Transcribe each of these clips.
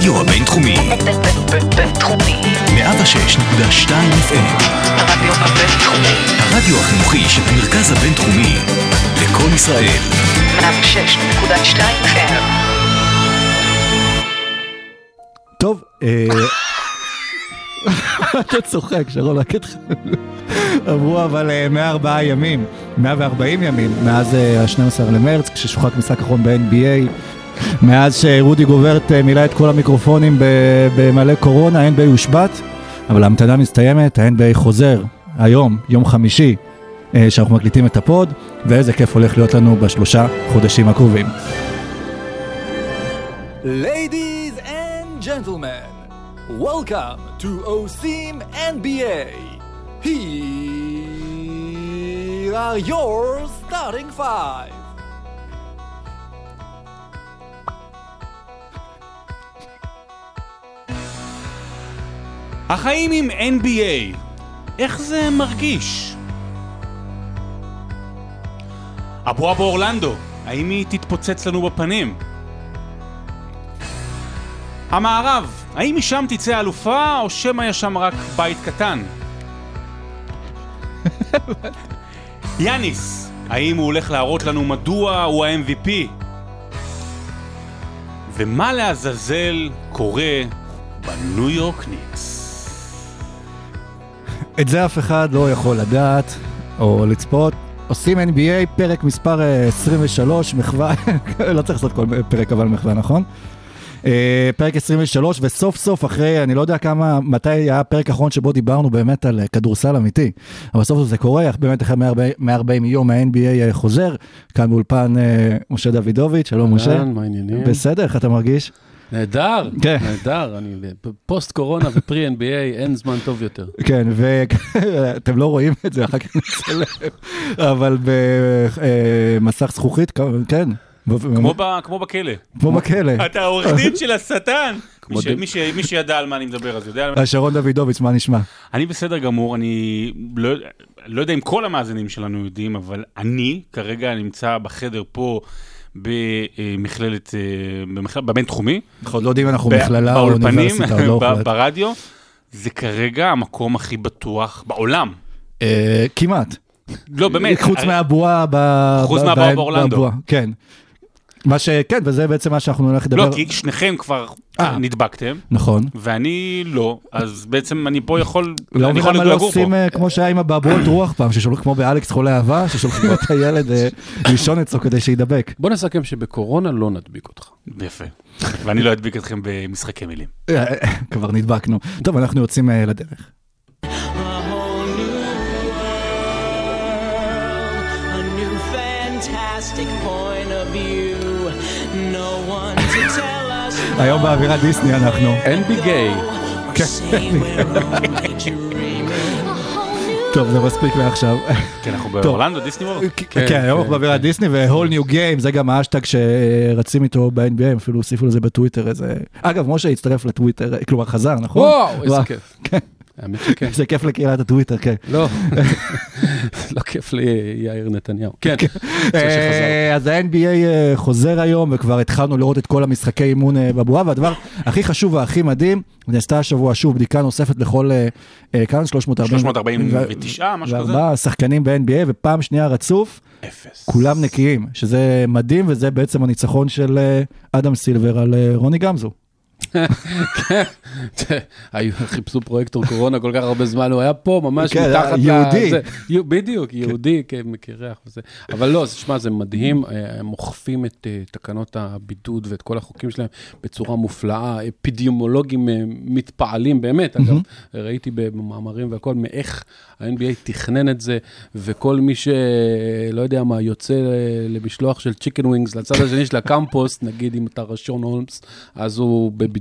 הרדיו הבינתחומי. בינתחומי. 106.2 FM. הרדיו הבינתחומי. הרדיו החינוכי של המרכז הבינתחומי. לקום ישראל. 106.2 FM. טוב, אה, אתה צוחק, שרון, רק. עברו אבל אה, 104 ימים, 140 ימים, מאז אה, ה-12 למרץ, כששוחק משחק אחרון ב-NBA, מאז שרודי גוברט אה, מילא את כל המיקרופונים במלא קורונה, ה-NBA הושבת, אבל ההמתנה מסתיימת, ה-NBA חוזר היום, יום חמישי, אה, שאנחנו מקליטים את הפוד, ואיזה כיף הולך להיות לנו בשלושה חודשים הקרובים. Ladies and gentlemen, welcome to OSIM NBA. Here are your starting five. החיים עם NBA, איך זה מרגיש? הבועה באורלנדו, האם היא תתפוצץ לנו בפנים? המערב, האם משם תצא אלופה, או שמא יש שם רק בית קטן? יאניס, האם הוא הולך להראות לנו מדוע הוא ה-MVP? ומה לעזאזל קורה בניו יורק ניקס? את זה אף אחד לא יכול לדעת או לצפות. עושים NBA, פרק מספר אה, 23, מחווה, לא צריך לעשות כל פרק אבל מחווה, נכון? אה, פרק 23, וסוף סוף אחרי, אני לא יודע כמה, מתי היה הפרק האחרון שבו דיברנו באמת על אה, כדורסל אמיתי, אבל סוף סוף זה קורה, באמת אחרי 140 140 יום ה-NBA אה, חוזר, כאן באולפן אה, משה דוידוביץ', שלום משה. אהלן, מה העניינים? בסדר, איך אתה מרגיש? נהדר, כן. נהדר. אני פוסט קורונה ופרי NBA, אין זמן טוב יותר. כן, ואתם לא רואים את זה, אחר כך נצלם, אבל במסך זכוכית, כן. כמו, ב, כמו בכלא. כמו בכלא. אתה העורך דין של השטן. מי, ש, ד- מי, ש, מי שידע על מה אני מדבר אז יודע על מה... שרון דוידוביץ', מה נשמע? אני בסדר גמור, אני לא, לא יודע אם כל המאזינים שלנו יודעים, אבל אני כרגע נמצא בחדר פה במכללת, אה, במכלל, בבינתחומי. אנחנו עוד לא יודעים אם אנחנו מכללה או אוניברסיטה, לא הוחלט. ברדיו. זה כרגע המקום הכי בטוח בעולם. אה, כמעט. לא, באמת. חוץ מהבועה ב... חוץ מהבועה באורלנדו. כן. מה שכן, וזה בעצם מה שאנחנו נלך לדבר. לא, כי שניכם כבר אה. נדבקתם, נכון. ואני לא, אז בעצם אני פה יכול, לא אני יכול למה לא לגור עושים פה. אה, כמו שהיה עם הבעבועות רוח פעם, ששולחים כמו באלכס חולה אהבה, ששולחים את הילד אה, לישון אצלו כדי שידבק. בוא נסכם שבקורונה לא נדביק אותך. יפה. ואני לא אדביק אתכם במשחקי מילים. כבר נדבקנו. טוב, אנחנו יוצאים לדרך. היום באווירת דיסני אנחנו. אין בי גיי. טוב, זה מספיק לעכשיו. כן, אנחנו באורלנדו, דיסני וורד. כן, כן, היום אנחנו באווירת דיסני ו-whole new game, זה גם האשטג שרצים איתו ב-NBA, אפילו הוסיפו לזה בטוויטר איזה... אגב, משה הצטרף לטוויטר, כלומר חזר, נכון? וואו, איזה. כיף. כן. האמת שכן. זה כיף לקהילת הטוויטר, כן. לא, לא כיף לי יאיר נתניהו. כן, שחזר. אה, אז ה-NBA אה, חוזר היום, וכבר התחלנו לראות את כל המשחקי אימון אה, בבועה, והדבר הכי חשוב והכי מדהים, נעשתה השבוע שוב בדיקה נוספת לכל? 340 349, משהו כזה. וארבעה שחקנים ב-NBA, ופעם שנייה רצוף, אפס. כולם נקיים, שזה מדהים, וזה בעצם הניצחון של אדם סילבר על רוני גמזו. היו- חיפשו פרויקטור קורונה כל כך הרבה זמן, הוא היה פה ממש כן, מתחת ל... יהודי. זה- יו- בדיוק, יהודי כמקרח וזה. אבל לא, שמע, זה מדהים, אה, הם אוכפים את אה, תקנות הבידוד ואת כל החוקים שלהם בצורה מופלאה, אפידמיולוגים אה, מתפעלים, באמת, אגב, ראיתי במאמרים והכל, מאיך ה-NBA תכנן את זה, וכל מי שלא יודע מה, יוצא אה, למשלוח של chicken wings לצד השני של הקמפוס, נגיד אם אתה רשון הולמס, אז הוא בבידוד,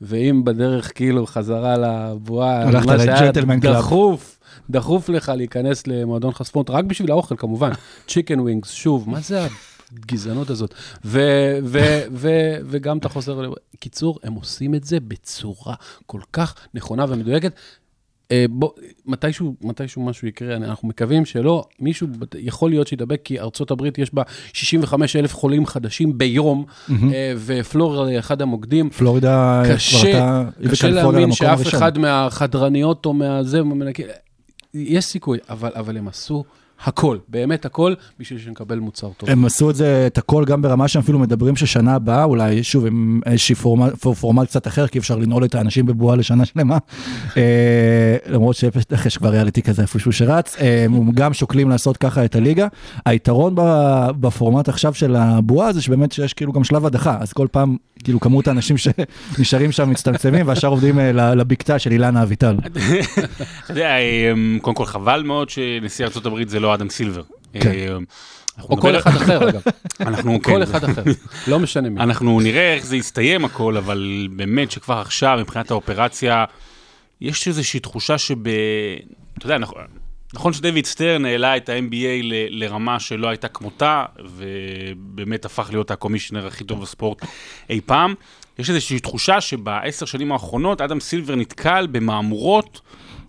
ואם בדרך כאילו חזרה לבועה, מה שהיה. דחוף, דחוף לך להיכנס למועדון חשפונות, רק בשביל האוכל כמובן. chicken wings, שוב, מה זה הגזענות הזאת? ו- ו- ו- וגם אתה חוזר, קיצור, הם עושים את זה בצורה כל כך נכונה ומדויקת. אה, בוא, מתישהו, מתישהו משהו יקרה, אנחנו מקווים שלא, מישהו יכול להיות שידבק, כי ארצות הברית יש בה 65 אלף חולים חדשים ביום, אה, ופלורידה היא אחד המוקדים. פלורידה כבר קשה, היא קשה להאמין שאף. אחד מהחדרניות או מהזה, יש סיכוי, אבל, אבל הם עשו הכל, באמת הכל, בשביל שנקבל מוצר טוב. הם עשו את זה, את הכל, גם ברמה שהם אפילו מדברים ששנה הבאה, אולי שוב עם איזשהי פורמט, פורמט קצת אחר, כי אפשר לנעול את האנשים בבועה לשנה שלמה. אה, למרות שבטח יש כבר ריאליטי כזה איפשהו שרץ, אה, הם גם שוקלים לעשות ככה את הליגה. היתרון ב- בפורמט עכשיו של הבועה זה שבאמת שיש כאילו גם שלב הדחה, אז כל פעם כאילו כמות האנשים שנשארים שם מצטמצמים, והשאר עובדים אה, ל- לבקתה של אילנה אביטל. אתה יודע, אמ, קודם כל חבל מאוד שנשיא ארה"ב זה לא אדם סילבר. כן. אנחנו או כל אחד אחר, אגב. אנחנו, כל כן. אחד אחר. לא משנה מי. אנחנו נראה איך זה יסתיים הכל, אבל באמת שכבר עכשיו, מבחינת האופרציה, יש איזושהי תחושה שב... אתה יודע, נכון, נכון שדייוויד סטרן העלה את ה-NBA ל- לרמה שלא הייתה כמותה, ובאמת הפך להיות הקומישיונר הכי טוב בספורט אי פעם. יש איזושהי תחושה שבעשר שנים האחרונות אדם סילבר נתקל במהמורות,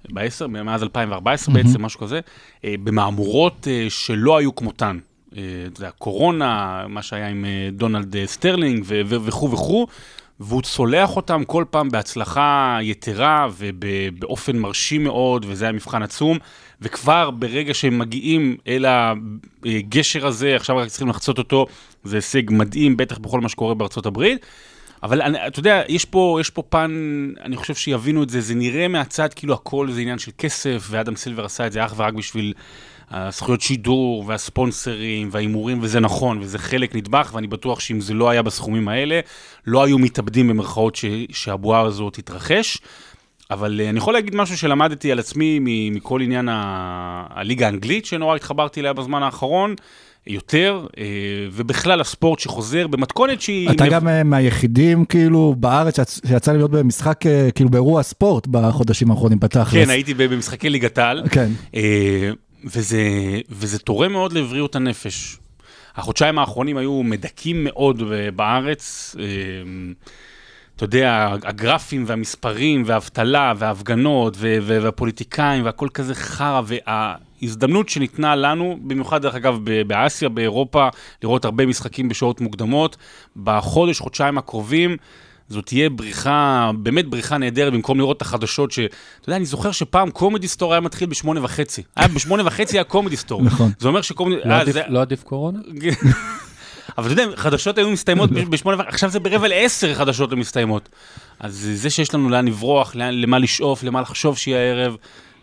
בעשר, מאז 2014 בעצם, משהו כזה, אה, במהמורות אה, שלא היו כמותן. אה, אתה יודע, קורונה, מה שהיה עם אה, דונלד אה, סטרלינג וכו' וכו', והוא צולח אותם כל פעם בהצלחה יתרה ובאופן מרשים מאוד, וזה היה מבחן עצום. וכבר ברגע שהם מגיעים אל הגשר הזה, עכשיו רק צריכים לחצות אותו, זה הישג מדהים, בטח בכל מה שקורה בארצות הברית. אבל אני, אתה יודע, יש פה, יש פה פן, אני חושב שיבינו את זה, זה נראה מהצד כאילו הכל זה עניין של כסף, ואדם סילבר עשה את זה אך ורק בשביל הזכויות שידור והספונסרים וההימורים, וזה נכון, וזה חלק נדבך, ואני בטוח שאם זה לא היה בסכומים האלה, לא היו מתאבדים במרכאות שהבועה הזאת תתרחש. אבל אה, אני יכול להגיד משהו שלמדתי על עצמי מכל עניין ה- הליגה האנגלית, שנורא התחברתי אליה בזמן האחרון, יותר, אה, ובכלל הספורט שחוזר במתכונת שהיא... אתה גם אה, מהיחידים כאילו בארץ שיצ- שיצא לי להיות במשחק, כאילו באירוע ספורט בחודשים האחרונים בתכלס. כן, הייתי במשחקי ליגת העל, כן. וזה, וזה תורם מאוד לבריאות הנפש. החודשיים האחרונים היו מדכאים מאוד בארץ. אתה יודע, הגרפים והמספרים והאבטלה וההפגנות והפוליטיקאים והכל כזה חרא, וההזדמנות שניתנה לנו, במיוחד דרך אגב באסיה, באירופה, לראות הרבה משחקים בשעות מוקדמות, בחודש, חודשיים הקרובים, זאת תהיה בריחה, באמת בריחה נהדרת, במקום לראות את החדשות ש... אתה יודע, אני זוכר שפעם קומדי סטור היה מתחיל בשמונה וחצי. היה בשמונה וחצי היה קומדי סטור. נכון. זה אומר שקומדי... לא אה, לא עדיף קורונה? אבל אתה יודע, חדשות היו מסתיימות בש- בשמונה עכשיו זה ברבע לעשר חדשות הן מסתיימות. אז זה שיש לנו לאן לברוח, למה לשאוף, למה לחשוב שיהיה הערב,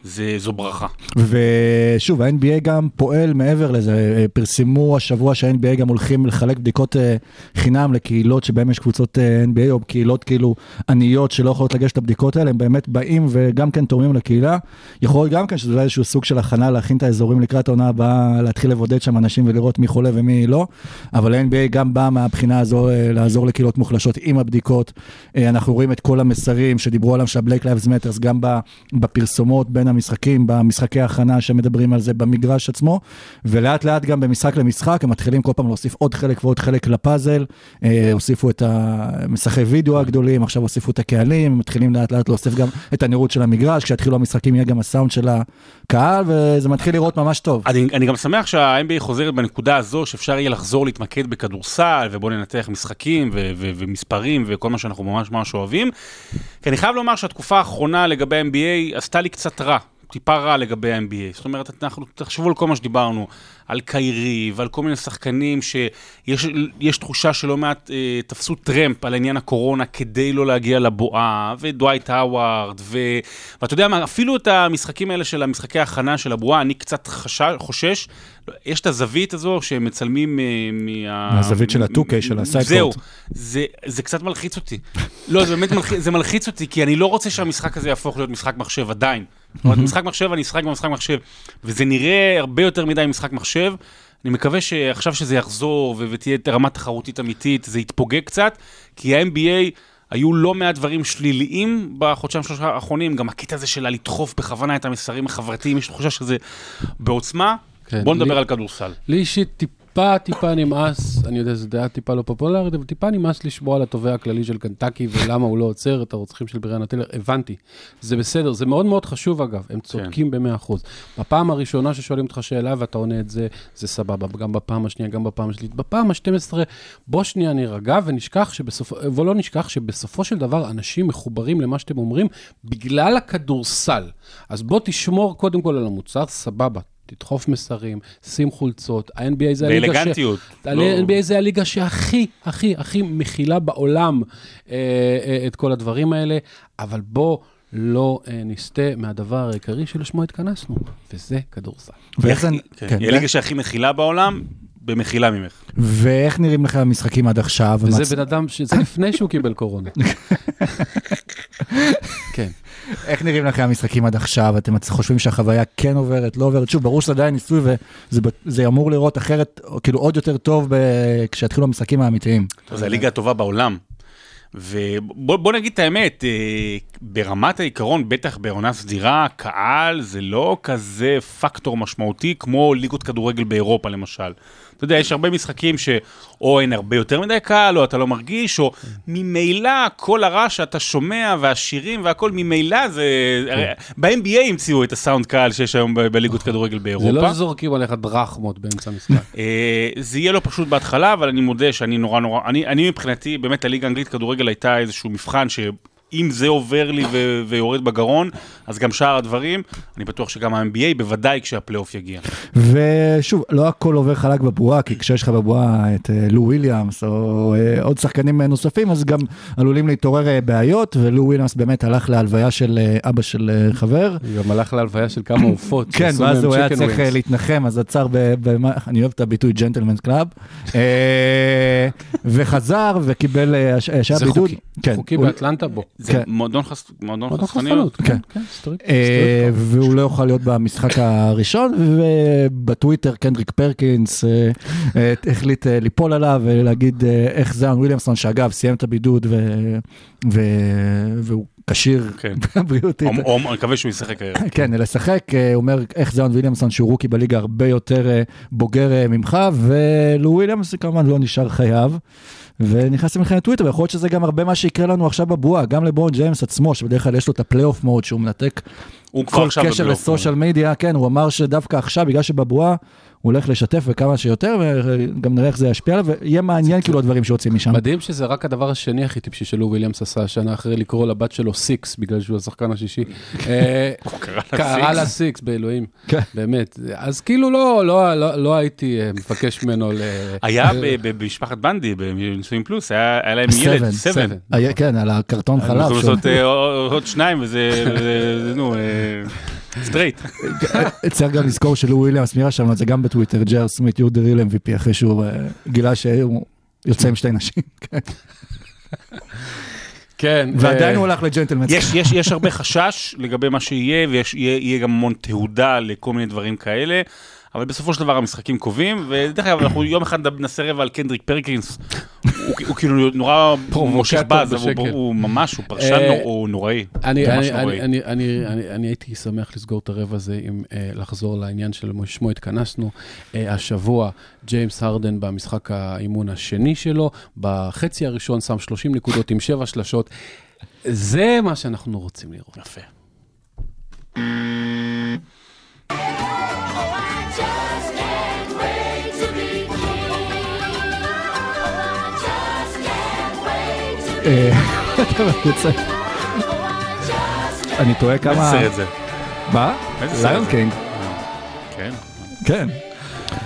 זה- זו ברכה. ושוב, ה-NBA גם פועל מעבר לזה, אה, פרסמו השבוע שה-NBA גם הולכים לחלק בדיקות אה, חינם לקהילות שבהם יש קבוצות אה, NBA או קהילות כאילו עניות שלא יכולות לגשת לבדיקות האלה, הם באמת באים וגם כן תורמים לקהילה. יכול להיות גם כן שזה איזשהו סוג של הכנה להכין את האזורים לקראת העונה הבאה, להתחיל לבודד שם אנשים ולראות מי חולה ומי לא, אבל ה-NBA גם בא מהבחינה הזו לעזור לקהילות מוחלשות עם הבדיקות. אנחנו רואים את כל המסרים שדיברו עליו שה-Black Lives Matters גם בפרסומות בין המשחקים, במשחקי ההכנה שמדברים על זה במגרש עצמו, ולאט לאט גם במשחק למשחק הם מתחילים כל פעם להוסיף עוד חלק ועוד חלק לפאזל, אה, הוסיפו את המסכי וידאו הגדולים, עכשיו הוסיפו את הקהלים, מתחילים לאט לאט להוסיף גם את הנראות של המגרש, כשיתחילו המשחקים יהיה גם הסאונד של הקהל, וזה מתחיל לראות ממש טוב. אני, אני גם שמח שה-NBA חוזרת בנקודה הזו, שאפשר יהיה לחזור להתמקד בכדורסל, ובוא ננתח משחקים ו- ו- ומספרים וכל מה שאנחנו ממש ממש אוהבים. כי אני חייב לומר שהתקופה האחרונה לגבי ה-NBA עשתה לי קצת רע. טיפה רע לגבי ה-NBA. זאת אומרת, אנחנו, תחשבו על כל מה שדיברנו, על קיירי ועל כל מיני שחקנים שיש יש תחושה שלא מעט אה, תפסו טרמפ על עניין הקורונה כדי לא להגיע לבועה, ודווייט האווארד, ו... ואתה יודע מה, אפילו את המשחקים האלה של המשחקי ההכנה של הבועה, אני קצת חשש, חושש, יש את הזווית הזו שהם מצלמים אה, מה... מהזווית של ה-2K, של הסיידקורט. זהו, זה, זה קצת מלחיץ אותי. לא, זה באמת מלחיץ, זה מלחיץ אותי, כי אני לא רוצה שהמשחק הזה יהפוך להיות משחק מחשב עדיין. אומרת, משחק מחשב, אני אשחק במשחק מחשב, וזה נראה הרבה יותר מדי משחק מחשב. אני מקווה שעכשיו שזה יחזור ו- ותהיה רמה תחרותית אמיתית, זה יתפוגג קצת, כי ה-NBA... היו לא מעט דברים שליליים בחודשיים שלושה האחרונים, גם הקטע הזה שלה לדחוף בכוונה את המסרים החברתיים, יש תחושה שזה בעוצמה. כן, בוא נדבר לי- על כדורסל. לי אישית טיפה טיפה נמאס אני יודע, זו דעה טיפה לא פופולרית, אבל טיפה נמאס לשמוע על התובע הכללי של קנטקי ולמה הוא לא עוצר את הרוצחים של בריאנה טילר, הבנתי. זה בסדר, זה מאוד מאוד חשוב אגב, הם צודקים במאה אחוז. בפעם הראשונה ששואלים אותך שאלה ואתה עונה את זה, זה סבבה, גם בפעם השנייה, גם בפעם השלישית. בפעם ה-12, בוא שנייה נירגע ונשכח שבסופו, ולא נשכח שבסופו של דבר אנשים מחוברים למה שאתם אומרים בגלל הכדורסל. אז בוא תשמור קודם כל על המוצר, סבבה. תדחוף מסרים, שים חולצות, ה-NBA זה הליגה ש... באלגנטיות. ה- לא- זה הליגה שהכי, הכי, הכי מכילה בעולם אה, אה, את כל הדברים האלה, אבל בוא לא אה, נסטה מהדבר העיקרי שלשמו התכנסנו, וזה כדורסל. ואיך זה... כן, כן, היא הליגה שהכי מכילה בעולם, במחילה ממך. ואיך נראים לך המשחקים עד עכשיו? וזה ומצ- בן אדם, שזה לפני שהוא קיבל קורונה. כן. איך נראים לכם המשחקים עד עכשיו? אתם חושבים שהחוויה כן עוברת, לא עוברת? שוב, ברור שזה עדיין ניסוי וזה זה אמור לראות אחרת, כאילו עוד יותר טוב ב- כשיתחילו המשחקים האמיתיים. זו הליגה הטובה בעולם. ובוא בוא נגיד את האמת, אה, ברמת העיקרון, בטח בעונה סדירה, קהל זה לא כזה פקטור משמעותי כמו ליגות כדורגל באירופה למשל. אתה יודע, יש הרבה משחקים שאו אין הרבה יותר מדי קהל, או אתה לא מרגיש, או ממילא כל הרעש שאתה שומע, והשירים והכל, ממילא זה... הרי ב-NBA המציאו את הסאונד קהל שיש היום בליגות כדורגל באירופה. זה לא שזורקים עליך דרחמות באמצע המשחק. אה, זה יהיה לא פשוט בהתחלה, אבל אני מודה שאני נורא נורא, אני, אני מבחינתי, באמת הליגה האנגלית כדורגל הייתה איזשהו מבחן שאם זה עובר לי ו- ויורד בגרון, אז גם שאר הדברים, אני בטוח שגם ה-NBA, בוודאי כשהפלייאוף יגיע. ושוב, לא הכל עובר חלק בבועה, כי כשיש לך בבועה את אה, לו וויליאמס או אה, עוד שחקנים אה, נוספים, אז גם עלולים להתעורר בעיות, ולו וויליאמס באמת הלך להלוויה של אבא של חבר. הוא גם הלך להלוויה של כמה עופות. כן, ואז הוא היה צריך להתנחם, אז עצר ב... במה- אני אוהב את הביטוי gentleman club, וחזר וקיבל אה, הש- שהיה זה בידוד. חוקי, כן, חוקי הוא- באטלנטה בו. זה כן. מועדון, חס... מועדון עוד חסכניות. חשפנות, כן. כן, כן, strip. אה, strip. והוא לא יכול להיות במשחק הראשון, ובטוויטר קנדריק פרקינס אה, אה, החליט אה, ליפול עליו ולהגיד אה, איך זאיון וויליאמסון, שאגב סיים את הבידוד ו- ו- והוא כשיר כן. בריאותית. או- או- אני מקווה שהוא ישחק הערב. כן, לשחק, אה, הוא אומר איך זאיון וויליאמסון שהוא rookie בליגה הרבה יותר אה, בוגר אה, ממך, ולו וויליאמס כמובן לא נשאר חייב. ונכנס למלחמת טוויטר, ויכול להיות שזה גם הרבה מה שיקרה לנו עכשיו בבועה, גם לברון ג'יימס עצמו, שבדרך כלל יש לו את הפלייאוף mode שהוא מנתק הוא כבר כל עכשיו קשר בבלוק. ל social media, כן, הוא אמר שדווקא עכשיו, בגלל שבבועה, הוא הולך לשתף וכמה שיותר, וגם נראה איך זה ישפיע עליו, ויהיה מעניין כאילו הדברים שיוצאים משם. מדהים שזה רק הדבר השני הכי טיפשי שלו וויליאמס עשה השנה אחרי לקרוא לבת שלו סיקס, בגלל שהוא השחקן השישי. אה, הוא קרא לה סיקס. באלוהים. כן. באמת. אז כאילו לא, לא, לא, לא הייתי אה, מבקש ממנו ל... היה אה, ב- ב- במשפחת בנדי, בנישואים פלוס, היה להם ילד, Seven. כן, על הקרטון אנחנו חלב. לעשות אה, עוד שניים וזה, נו, straight. צריך גם לזכור שלו וויליאמס, מי רשם לו את זה גם בטוויטר, ג'ר סמית the real MVP, אחרי שהוא אה, גילה שהוא יוצא עם שתי נשים, כן. כן. ועדיין אה, הוא הלך ל gentleman. יש, יש, יש הרבה חשש לגבי מה שיהיה, ויש יהיה, יהיה גם המון תהודה לכל מיני דברים כאלה, אבל בסופו של דבר המשחקים קובעים, ודרך אגב, אנחנו יום אחד נעשה רבע על קנדריק פרקינס, הוא, כאילו נורא מושך אבל הוא, ממש, הוא פרשן, אה, נוראי. אני, הייתי שמח לסגור את הרבע הזה עם אה, לחזור לעניין שלשמו התכנסנו. אה, השבוע ג'יימס הרדן במשחק האימון השני שלו, בחצי הראשון שם 30 נקודות עם 7 שלשות. זה מה שאנחנו רוצים לראות. יפה. אני תוהה איזה כמה... סרט זה? מה? איזה ליון? קינג. כן. כן.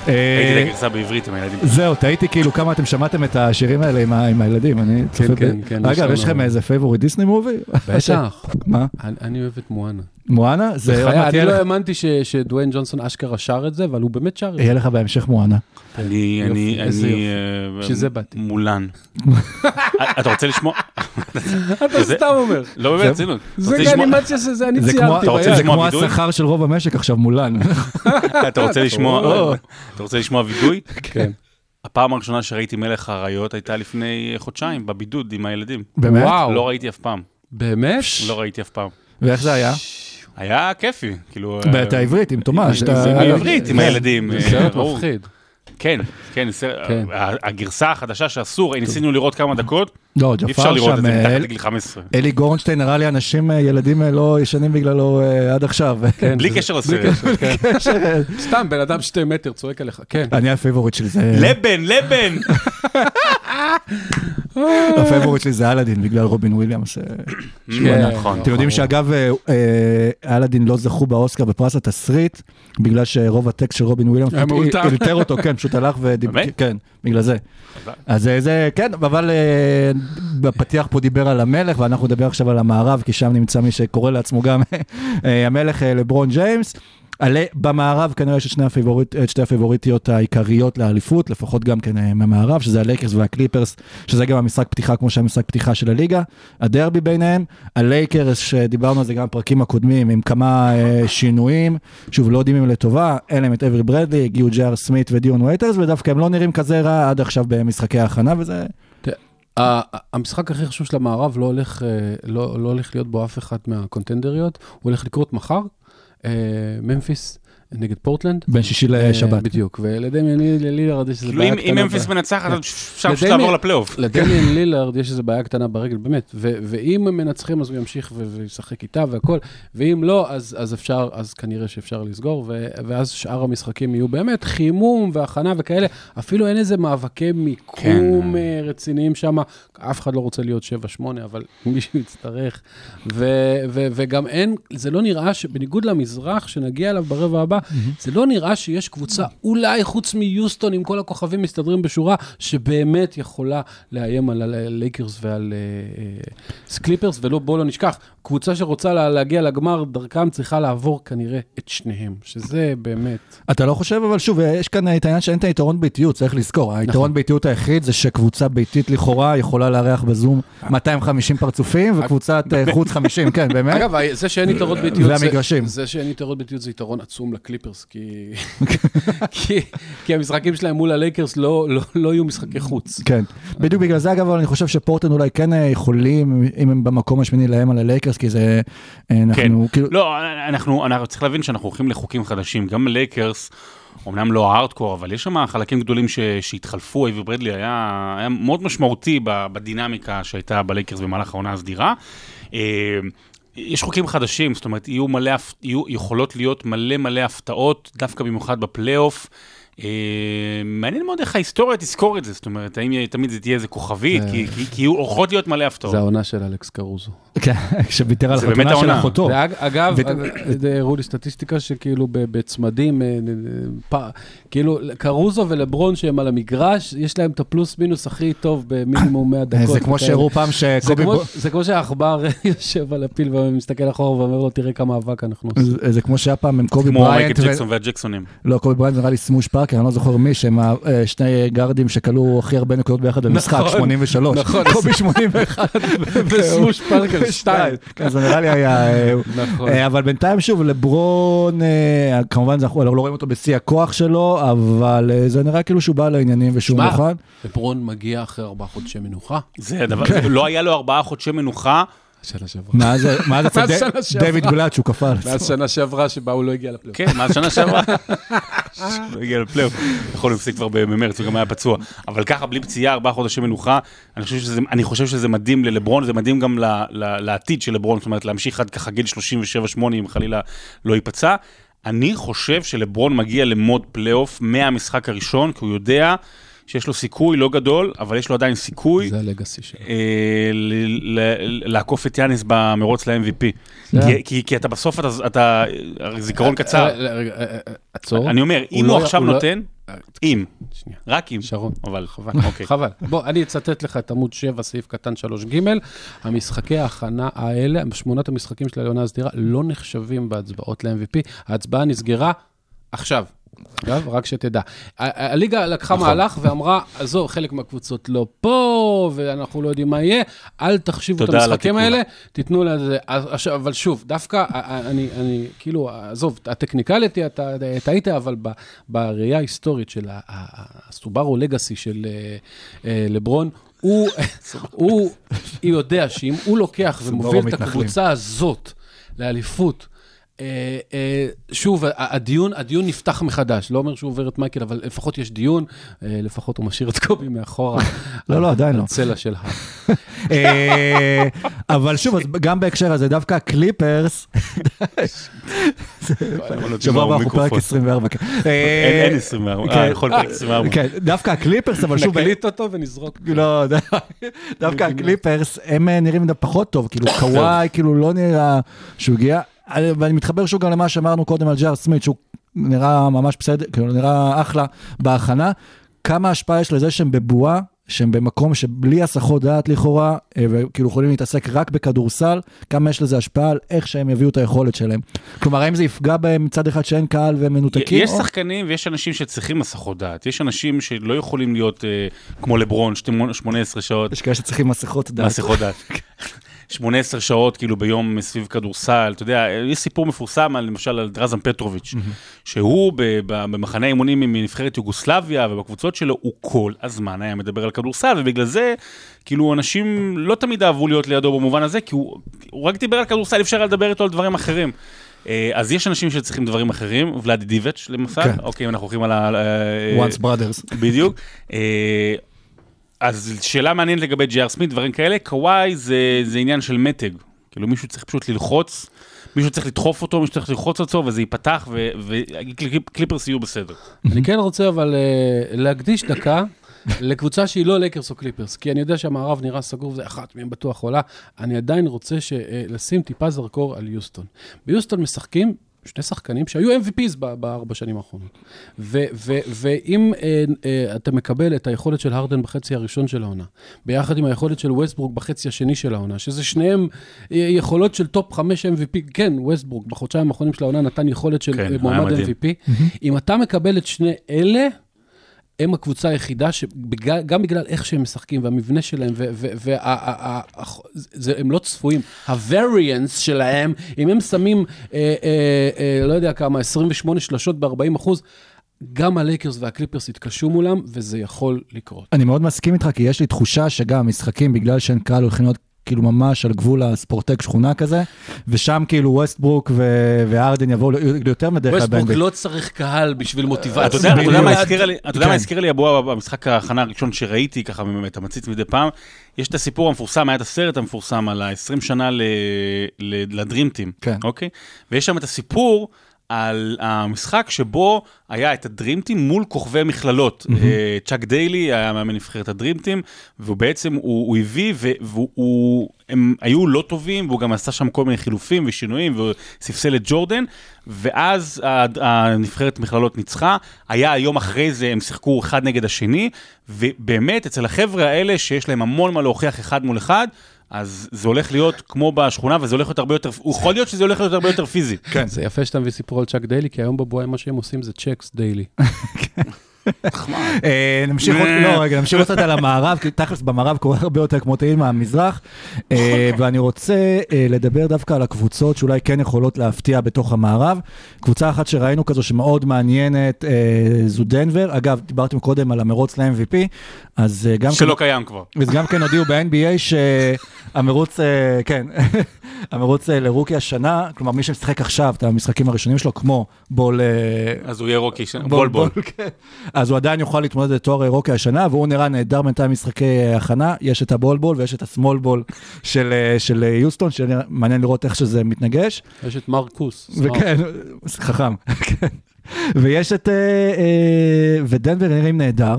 ראיתי אה, את הגרסה בעברית עם הילדים. זהו, תהיתי כאילו כמה אתם שמעתם את השירים האלה עם הילדים, אני צופה ב... כן, כן, יש אגב, יש לכם איזה favorite Disney movie? בטח. מה? אני, אוהב את מואנה. מואנה? זה אני לא האמנתי ש- שדוויין ג'ונסון אשכרה שר את זה, אבל הוא באמת שר את זה. יהיה לך בהמשך מואנה. אני, אני, אני... אה, בשביל זה באתי. מולן. אתה רוצה לשמוע? אתה סתם אומר. לא, באמת, רצינות. זה אנימציה שזה אני ציירתי. זה כמו? השכר של רוב המשק עכשיו מולן. אתה רוצה לשמוע, אתה רוצה לשמוע וידוי? כן. הפעם הראשונה שראיתי מלך האריות הייתה לפני חודשיים, בבידוד עם הילדים. באמת? וואו. לא ראיתי אף פעם, באמת? לא ראיתי אף פעם. ואיך זה היה? היה כיפי, כאילו... ואת העברית, עם תומש. זה- אתה- זה בעברית עם כן. הילדים. זה אה, סרט. מפחיד. כן, כן, כן. ה- הגרסה החדשה שאסור, ניסינו לראות כמה דקות, לא, אי אפשר ג'פר לראות את שם, זה מתחת אה, לגיל 15. אלי גורנשטיין נראה לי אנשים, אה, ילדים אה, לא ישנים בגללו עד עכשיו. כן, בלי זה- קשר לסרט. סתם, בן אדם שתי מטר צועק עליך, כן. אני ה favorite שלי זה... לבן, לבן! הפייבוריט שלי זה אלאדין בגלל רובין וויליאמס. אה, כן, נכון. אתם יודעים שאגב, אה, אה, אלאדין לא זכו באוסקר בפרס התסריט, בגלל שרוב הטקסט של רובין וויליאמס היה מאולתר. אלתר אותו, כן, פשוט הלך ודיבר? כן, בגלל זה. אז זה, כן, אבל בפתיח פה דיבר על המלך, ואנחנו נדבר עכשיו על המערב, כי שם נמצא מי שקורא לעצמו גם המלך לברון ג'יימס. עלה, במערב כנראה יש את שני ה favorite, את שתי הפייבוריטיות העיקריות לאליפות, לפחות גם כן אה, מהמערב, שזה הלייקרס והקליפרס, שזה גם המשחק פתיחה כמו שהמשחק פתיחה של הליגה, הדרבי ביניהם, הלייקרס שדיברנו על זה גם בפרקים הקודמים, עם כמה אה, שינויים, שוב לא יודעים אם לטובה, אין להם את אברי ברדלי, הגיעו ג'אר סמית ודיון וייטרס, ודווקא הם לא נראים כזה רע עד עכשיו במשחקי ההכנה, וזה... המשחק הכי חשוב של המערב לא הולך, אה, לא, לא הולך להיות בו אף אחת מהקונטנדריות, הוא הולך לקרות מחר, אה, ממפיס נגד פורטלנד. בין שישי אה, לשבת. בדיוק, ולדמיאן לילארד יש איזה כאילו בעיה קטנה. אם ממפיס ב- מנצחת, כן. אפשר פשוט לעבור לפלייאוף. לדמיאן לילארד יש איזה בעיה קטנה ברגל, באמת, ו- ואם הם מנצחים אז הוא ימשיך ו- וישחק איתה והכל, ואם לא, אז, אז אפשר, אז כנראה שאפשר לסגור, ו- ואז שאר המשחקים יהיו באמת חימום והכנה וכאלה, אפילו אין איזה מאבקי מיקום כן. אה, רציניים שם, אף אחד לא רוצה להיות 7-8, אבל מישהו יצטרך, ו- ו- וגם אין, זה לא נראה שבניגוד למזרח שנגיע אליו ברבע הבא, זה לא נראה שיש קבוצה, אולי חוץ מיוסטון, עם כל הכוכבים מסתדרים בשורה, שבאמת יכולה לאיים על הלייקרס ועל אה, אה, קליפרס, ולא, בואו לא נשכח, קבוצה שרוצה לה- להגיע לגמר, דרכם צריכה לעבור כנראה את שניהם, שזה באמת... אתה לא חושב, אבל שוב, יש כאן את העניין שאין את היתרון ביתיות, צריך לזכור. היתרון ביתיות היחיד זה שקבוצה ביתית לכאורה יכולה לארח בזום 250 פרצופים, וקבוצת אה, חוץ 50, כן, באמת? אגב, זה שאין יתרות ביתיות, זה- והמגרשים. זה שאין יתרות ביתיות זה יתרון עצום לקליפרס, כי, כי, כי המשחקים שלהם מול הלייקרס לא, לא, לא יהיו משחקי חוץ. כן, בדיוק בגלל זה אגב, אני חושב שפורטלנד אולי כן אה, יכולים, אם הם במקום השמיני להם על הלייקרס, כי זה, אה, אנחנו כאילו, לא, אנחנו, אנחנו צריך להבין שאנחנו הולכים לחוקים חדשים. גם לייקרס, אמנם לא הארדקור, אבל יש שם חלקים גדולים ש, שהתחלפו. אייברי ברדלי היה, היה מאוד משמעותי בדינמיקה שהייתה בלייקרס במהלך העונה הסדירה. אה, יש חוקים חדשים, זאת אומרת, יהיו מלא, יהיו, יכולות להיות מלא מלא הפתעות, דווקא במיוחד בפלייאוף. אה, מעניין מאוד איך ההיסטוריה תזכור את זה, זאת אומרת, האם תמיד זה תהיה איזה כוכבית, זה- כי, יהיו הולכות להיות מלא הפתעות. זה העונה של אלכס קרוזו. כן, שוויתר על זה באמת החתונה של. אחותו. אגב, הראו לי סטטיסטיקה שכאילו ב- בצמדים, אה, אה, כאילו קרוזו ולברון שהם על המגרש, יש להם את הפלוס מינוס הכי טוב במינימום 100 דקות. זה כמו. שהראו פעם שקובי כמו- זה כמו שהעכבר יושב על הפיל ומסתכל אחורה ואומר לו, תראה כמה אבק אנחנו עושים. זה- כמו שהיה פעם עם קובי כמו בריינט, מייקל ו- ג'קסון והג'קסונים. לא, קובי בריינט נראה לי סמוש פארקר, אני לא זוכר מי, שהם השני גארדים שקלעו הכי הרבה נקודות ביחד במשחק, נכון, 83. נכון. קובי 81. וסמוש פארקר 2. כן, זה נראה לי היה... אה, נכון. אה, אבל בינתיים שוב, לברון, אה, כמובן אנחנו לא רואים אותו בשיא הכוח שלו, אבל אה, זה נראה כאילו שהוא בא לעניינים ושהוא מוכן. לברון מגיע אחרי ארבעה חודשי מנוחה. זה הדבר, זה- לא היה לו ארבעה חודשי מנוחה, שנה שעברה. מאז מאז אצל מאז ד- שנה שעברה. דויד בלאט שהוא כפה על מאז עצמו. שנה שעברה שבה הוא לא הגיע לפלייאוף. כן, מאז שנה שעברה. לא הגיע לפלייאוף. יכול הוא הפסיק כבר במרץ, הוא גם היה פצוע. אבל ככה, בלי פציעה, ארבעה חודשי מנוחה, אני חושב שזה, מדהים ללברון, זה מדהים גם לעתיד של לברון, זאת אומרת, להמשיך עד ככה גיל 37-8, אם חלילה לא ייפצע. אני חושב שלברון מגיע ל mode פלייאוף מהמשחק הראשון, כי הוא יודע שיש לו סיכוי לא גדול, אבל יש לו עדיין סיכוי. זה ה legacy שלו. אה, לעקוף את יאניס במרוץ ל-MVP. כי- אתה בסוף, אתה- זיכרון קצר. אה, אה, עצור. אני אומר, אם לא- הוא עכשיו לא- נותן, אם. רק אם, שרון, אבל חבל, אוקיי. חבל. בוא, אני אצטט לך את עמוד 7, סעיף קטן 3ג. המשחקי ההכנה האלה, שמונת המשחקים של העונה הסדירה, לא נחשבים בהצבעות ל-MVP. ההצבעה נסגרה עכשיו. אגב, רק שתדע. הליגה לקחה נכון. מהלך ואמרה, עזוב, חלק מהקבוצות לא פה, ואנחנו לא יודעים מה יהיה, אל תחשיבו את המשחקים. האלה, תיתנו לזה. אבל שוב, דווקא, אני, אני, כאילו, עזוב, הטכניקליטי, אתה טעית, אבל ב- בראייה ההיסטורית של ה- ה- הסובארו לגאסי של אה, אה, לברון, הוא, הוא יודע שאם הוא לוקח ומוביל את. הקבוצה הזאת לאליפות, שוב, ה- הדיון, הדיון נפתח מחדש, לא אומר שהוא עובר את מייקל, אבל לפחות יש דיון, אה, לפחות הוא משאיר את קובי מאחורה. לא, לא, עדיין לא. הצלע של ה... אה, אבל שוב, אז גם בהקשר הזה, דווקא הקליפרס, שבוע הבא אנחנו פרק 24, כן. אין אה, אין 24, כן. אה, יכול פרק 24. כן, דווקא הקליפרס, אבל שוב, נקליט אותו ונזרוק. לא, ד- דווקא הקליפרס, הם אה, נראים פחות טוב, כאילו קוואי, כאילו לא נראה שהוא הגיע, אה, ואני מתחבר שוב גם למה שאמרנו קודם על ג'אר סמית, שהוא נראה ממש בסדר, כאילו נראה אחלה בהכנה. כמה השפעה יש לזה שהם בבועה, שהם במקום שבלי הסחות דעת לכאורה, אה, וכאילו יכולים להתעסק רק בכדורסל, כמה יש לזה השפעה על איך שהם יביאו את היכולת שלהם. כלומר, האם זה יפגע בהם מצד אחד שאין קהל והם מנותקים? יש או- שחקנים ויש אנשים שצריכים מסכות דעת. יש אנשים שלא יכולים להיות אה, כמו לברון, 18 שעות, יש כאלה שצריכים מסכות דעת. מסכות דעת. 18 שעות כאילו ביום סביב כדורסל, אתה יודע, יש סיפור מפורסם על, למשל על דרזן פטרוביץ', שהוא במחנה אימונים מנבחרת יוגוסלביה ובקבוצות שלו, הוא כל הזמן היה מדבר על כדורסל, ובגלל זה, כאילו אנשים לא תמיד אהבו להיות לידו במובן הזה, כי הוא, הוא רק דיבר על כדורסל, אפשר היה לדבר איתו על דברים אחרים. אה, אז יש אנשים שצריכים דברים אחרים, ולאדי דיבץ' למשל, כן. אוקיי, אנחנו הולכים על ה... אה, once brothers. בדיוק. אז שאלה מעניינת לגבי ג'י.אר סמית, דברים כאלה, קוואי זה, זה עניין של מתג. כאילו מישהו צריך פשוט ללחוץ, מישהו צריך לדחוף אותו, מישהו צריך ללחוץ אותו, וזה ייפתח, וקליפרס יהיו בסדר. אני כן רוצה אבל אה, להקדיש דקה לקבוצה שהיא לא לייקרס או קליפרס, כי אני יודע שהמערב נראה סגור וזה אחת מהן בטוח עולה, אני עדיין רוצה ש- אה, לשים טיפה זרקור על יוסטון. ביוסטון משחקים שני שחקנים שהיו MVPs בארבע שנים האחרונות. ו- ו- ואם אה, אה, אתה מקבל את היכולת של הרדן בחצי הראשון של העונה, ביחד עם היכולת של ווסטברוק בחצי השני של העונה, שזה שניהם אה, יכולות של טופ חמש MVP, כן, ווסטברוק בחודשיים האחרונים של העונה נתן יכולת של כן, אה, מועמד. MVP. אם אתה מקבל את שני אלה, הם הקבוצה היחידה שגם בגלל איך שהם משחקים והמבנה שלהם, והם לא צפויים, ה-variance שלהם, אם הם שמים, אה, אה, אה, לא יודע כמה, 28 שלשות ב-40 אחוז, גם הלייקרס והקליפרס יתקשו מולם, וזה יכול לקרות. אני מאוד מסכים איתך, כי יש לי תחושה שגם משחקים, בגלל שאין קהל, הולכים להיות כאילו ממש על גבול הספורטק שכונה כזה, ושם כאילו ווסטברוק ו- והארדן יבואו יותר מדרך כלל ווסטברוק. לא צריך קהל בשביל מוטיבציה. אתה יודע, אתה יודע מה. הזכירה לי, אתה יודע מה כן. הזכירה לי הבוע במשחק ההכנה הראשון שראיתי, ככה אתה מציץ מדי פעם, יש את הסיפור המפורסם, היה את הסרט המפורסם על ה-20 שנה ל Dream Team, כן. אוקיי? ויש שם את הסיפור על המשחק שבו היה את הדרימטים מול כוכבי מכללות. אה, צ'אק דיילי היה מאמן נבחרת הדרימטים, והוא בעצם, הוא, הוא הביא, ו- והוא, הוא- הם היו לא טובים, והוא גם עשה שם כל מיני חילופים ושינויים, והוא ספסל את ג'ורדן, ואז הנבחרת מכללות ניצחה. היה היום אחרי זה, הם שיחקו אחד נגד השני, ובאמת, אצל החבר'ה האלה, שיש להם המון מה להוכיח אחד מול אחד, אז זה הולך להיות כמו בשכונה, וזה הולך להיות הרבה יותר, יכול להיות שזה הולך להיות הרבה יותר פיזי. כן. זה יפה שאתה מביא סיפור על צ'אק דיילי, כי היום בבועה מה שהם עושים זה צ'קס דיילי. אה, נמשיך עוד, לא רגע, נמשיך עוד קצת על המערב, כי תכלס במערב קורה הרבה יותר כמו תהיל מהמזרח, אה, ואני רוצה אה, לדבר דווקא על הקבוצות שאולי כן יכולות להפתיע בתוך המערב. קבוצה אחת שראינו כזו שמאוד מעניינת, זו דנבר, אגב, דיברתם קודם על המרוץ ל-MVP, אז גם... שלא קיים כבר. אז גם כן הודיעו ב-NBA שהמרוץ, כן, המרוץ לרוקי השנה, כלומר מי שמשחק עכשיו את המשחקים הראשונים שלו, כמו בול... אז הוא יהיה רוקי, בול בול. אז הוא עדיין יוכל להתמודד לתואר רוקי השנה, והוא נראה נהדר בינתיים משחקי הכנה. יש את הבול בול ויש את הסמול בול של, אה, של אה, יוסטון, שמעניין לראות איך שזה מתנגש. יש את מרקוס. וכן, חכם, כן. ויש את, אה, ודנבר נראים נהדר,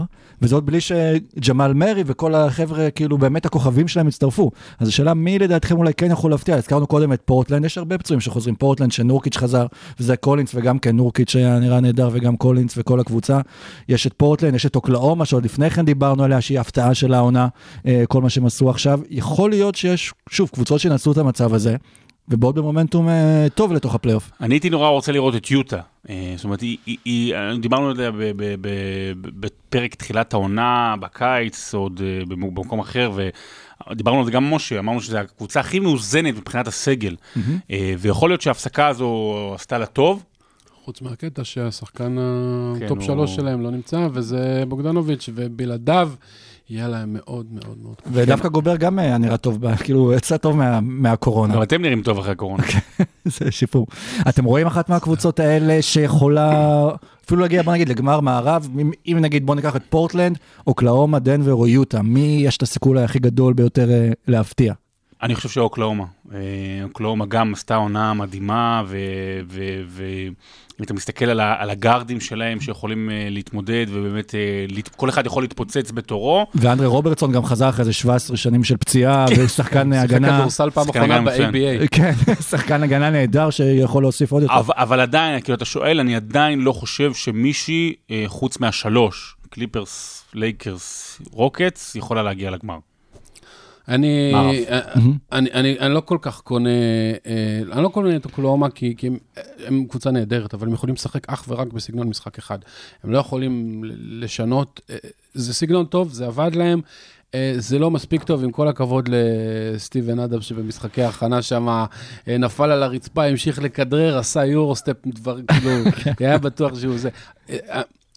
עוד בלי שג'מאל מרי וכל החבר'ה, כאילו באמת הכוכבים שלהם הצטרפו. אז השאלה מי לדעתכם אולי כן יכול להפתיע, הזכרנו קודם את פורטלנד, יש הרבה פצועים שחוזרים, פורטלנד שנורקיץ' חזר, וזאק קולינס וגם כן נורקיץ' היה נראה נהדר וגם קולינס וכל הקבוצה. יש את פורטלנד, יש את אוקלהומה שעוד לפני כן דיברנו עליה, שהיא הפתעה של העונה, אה, כל מה שהם עשו עכשיו. יכול להיות שיש, שוב, קבוצות שינצלו את המצב הזה. ובעוד במומנטום אה, טוב לתוך הפלייאוף. אני הייתי נורא רוצה לראות את יוטה. אה, זאת אומרת, היא, היא, היא, אה, דיברנו על זה ב- ב- ב- בפרק תחילת העונה, בקיץ, עוד במ- במקום אחר, ודיברנו על זה גם עם משה, אמרנו שזו הקבוצה הכי מאוזנת מבחינת הסגל. אה, ויכול להיות שההפסקה הזו עשתה לה טוב. חוץ מהקטע שהשחקן כן, הטופ הוא- שלוש שלהם לא נמצא, וזה בוגדנוביץ', ובלעדיו יהיה להם מאוד מאוד מאוד קשה. ודווקא גובר גם היה נראה טוב, ב- כאילו, יצא טוב מה- מהקורונה. גם אתם נראים טוב אחרי הקורונה. זה שיפור. אתם רואים אחת מהקבוצות האלה שיכולה אפילו להגיע, בוא נגיד, לגמר מערב, אם, אם נגיד, בוא ניקח את פורטלנד, אוקלאומה, דנבר או יוטה, מי יש את הסיכוי הכי גדול ביותר אה, להפתיע? אני חושב שאוקלאומה. אה, אוקלאומה גם עשתה עונה מדהימה, ואם אתה מסתכל על, ה- על הגארדים שלהם שיכולים אה, להתמודד, ובאמת אה, כל אחד יכול להתפוצץ בתורו. ואנדרה רוברסון גם חזר אחרי איזה 17 שנים של פציעה, ושחקן שיחק הגנה, כדורסל פעם שחקן אחרונה. ב-ABA. כן, שחקן הגנה נהדר שיכול להוסיף עוד יותר. אבל, אבל עדיין, כאילו, אתה שואל, אני עדיין לא חושב שמישהי, חוץ מהשלוש, קליפרס, לייקרס, רוקטס, יכולה להגיע לגמר. אני, מערב. אה, אני, אני, אני לא כל כך קונה, אה, אני לא קונה את אוקלהומה כי, כי הם, הם קבוצה נהדרת, אבל הם יכולים לשחק אך ורק בסגנון משחק אחד. הם לא יכולים לשנות, אה, זה סגנון טוב, זה עבד להם. זה לא מספיק טוב, עם כל הכבוד לסטיבן אדם שבמשחקי ההכנה שם נפל על הרצפה, המשיך לכדרר, עשה יורו-סטפ, דבר, כאילו, היה בטוח שהוא זה.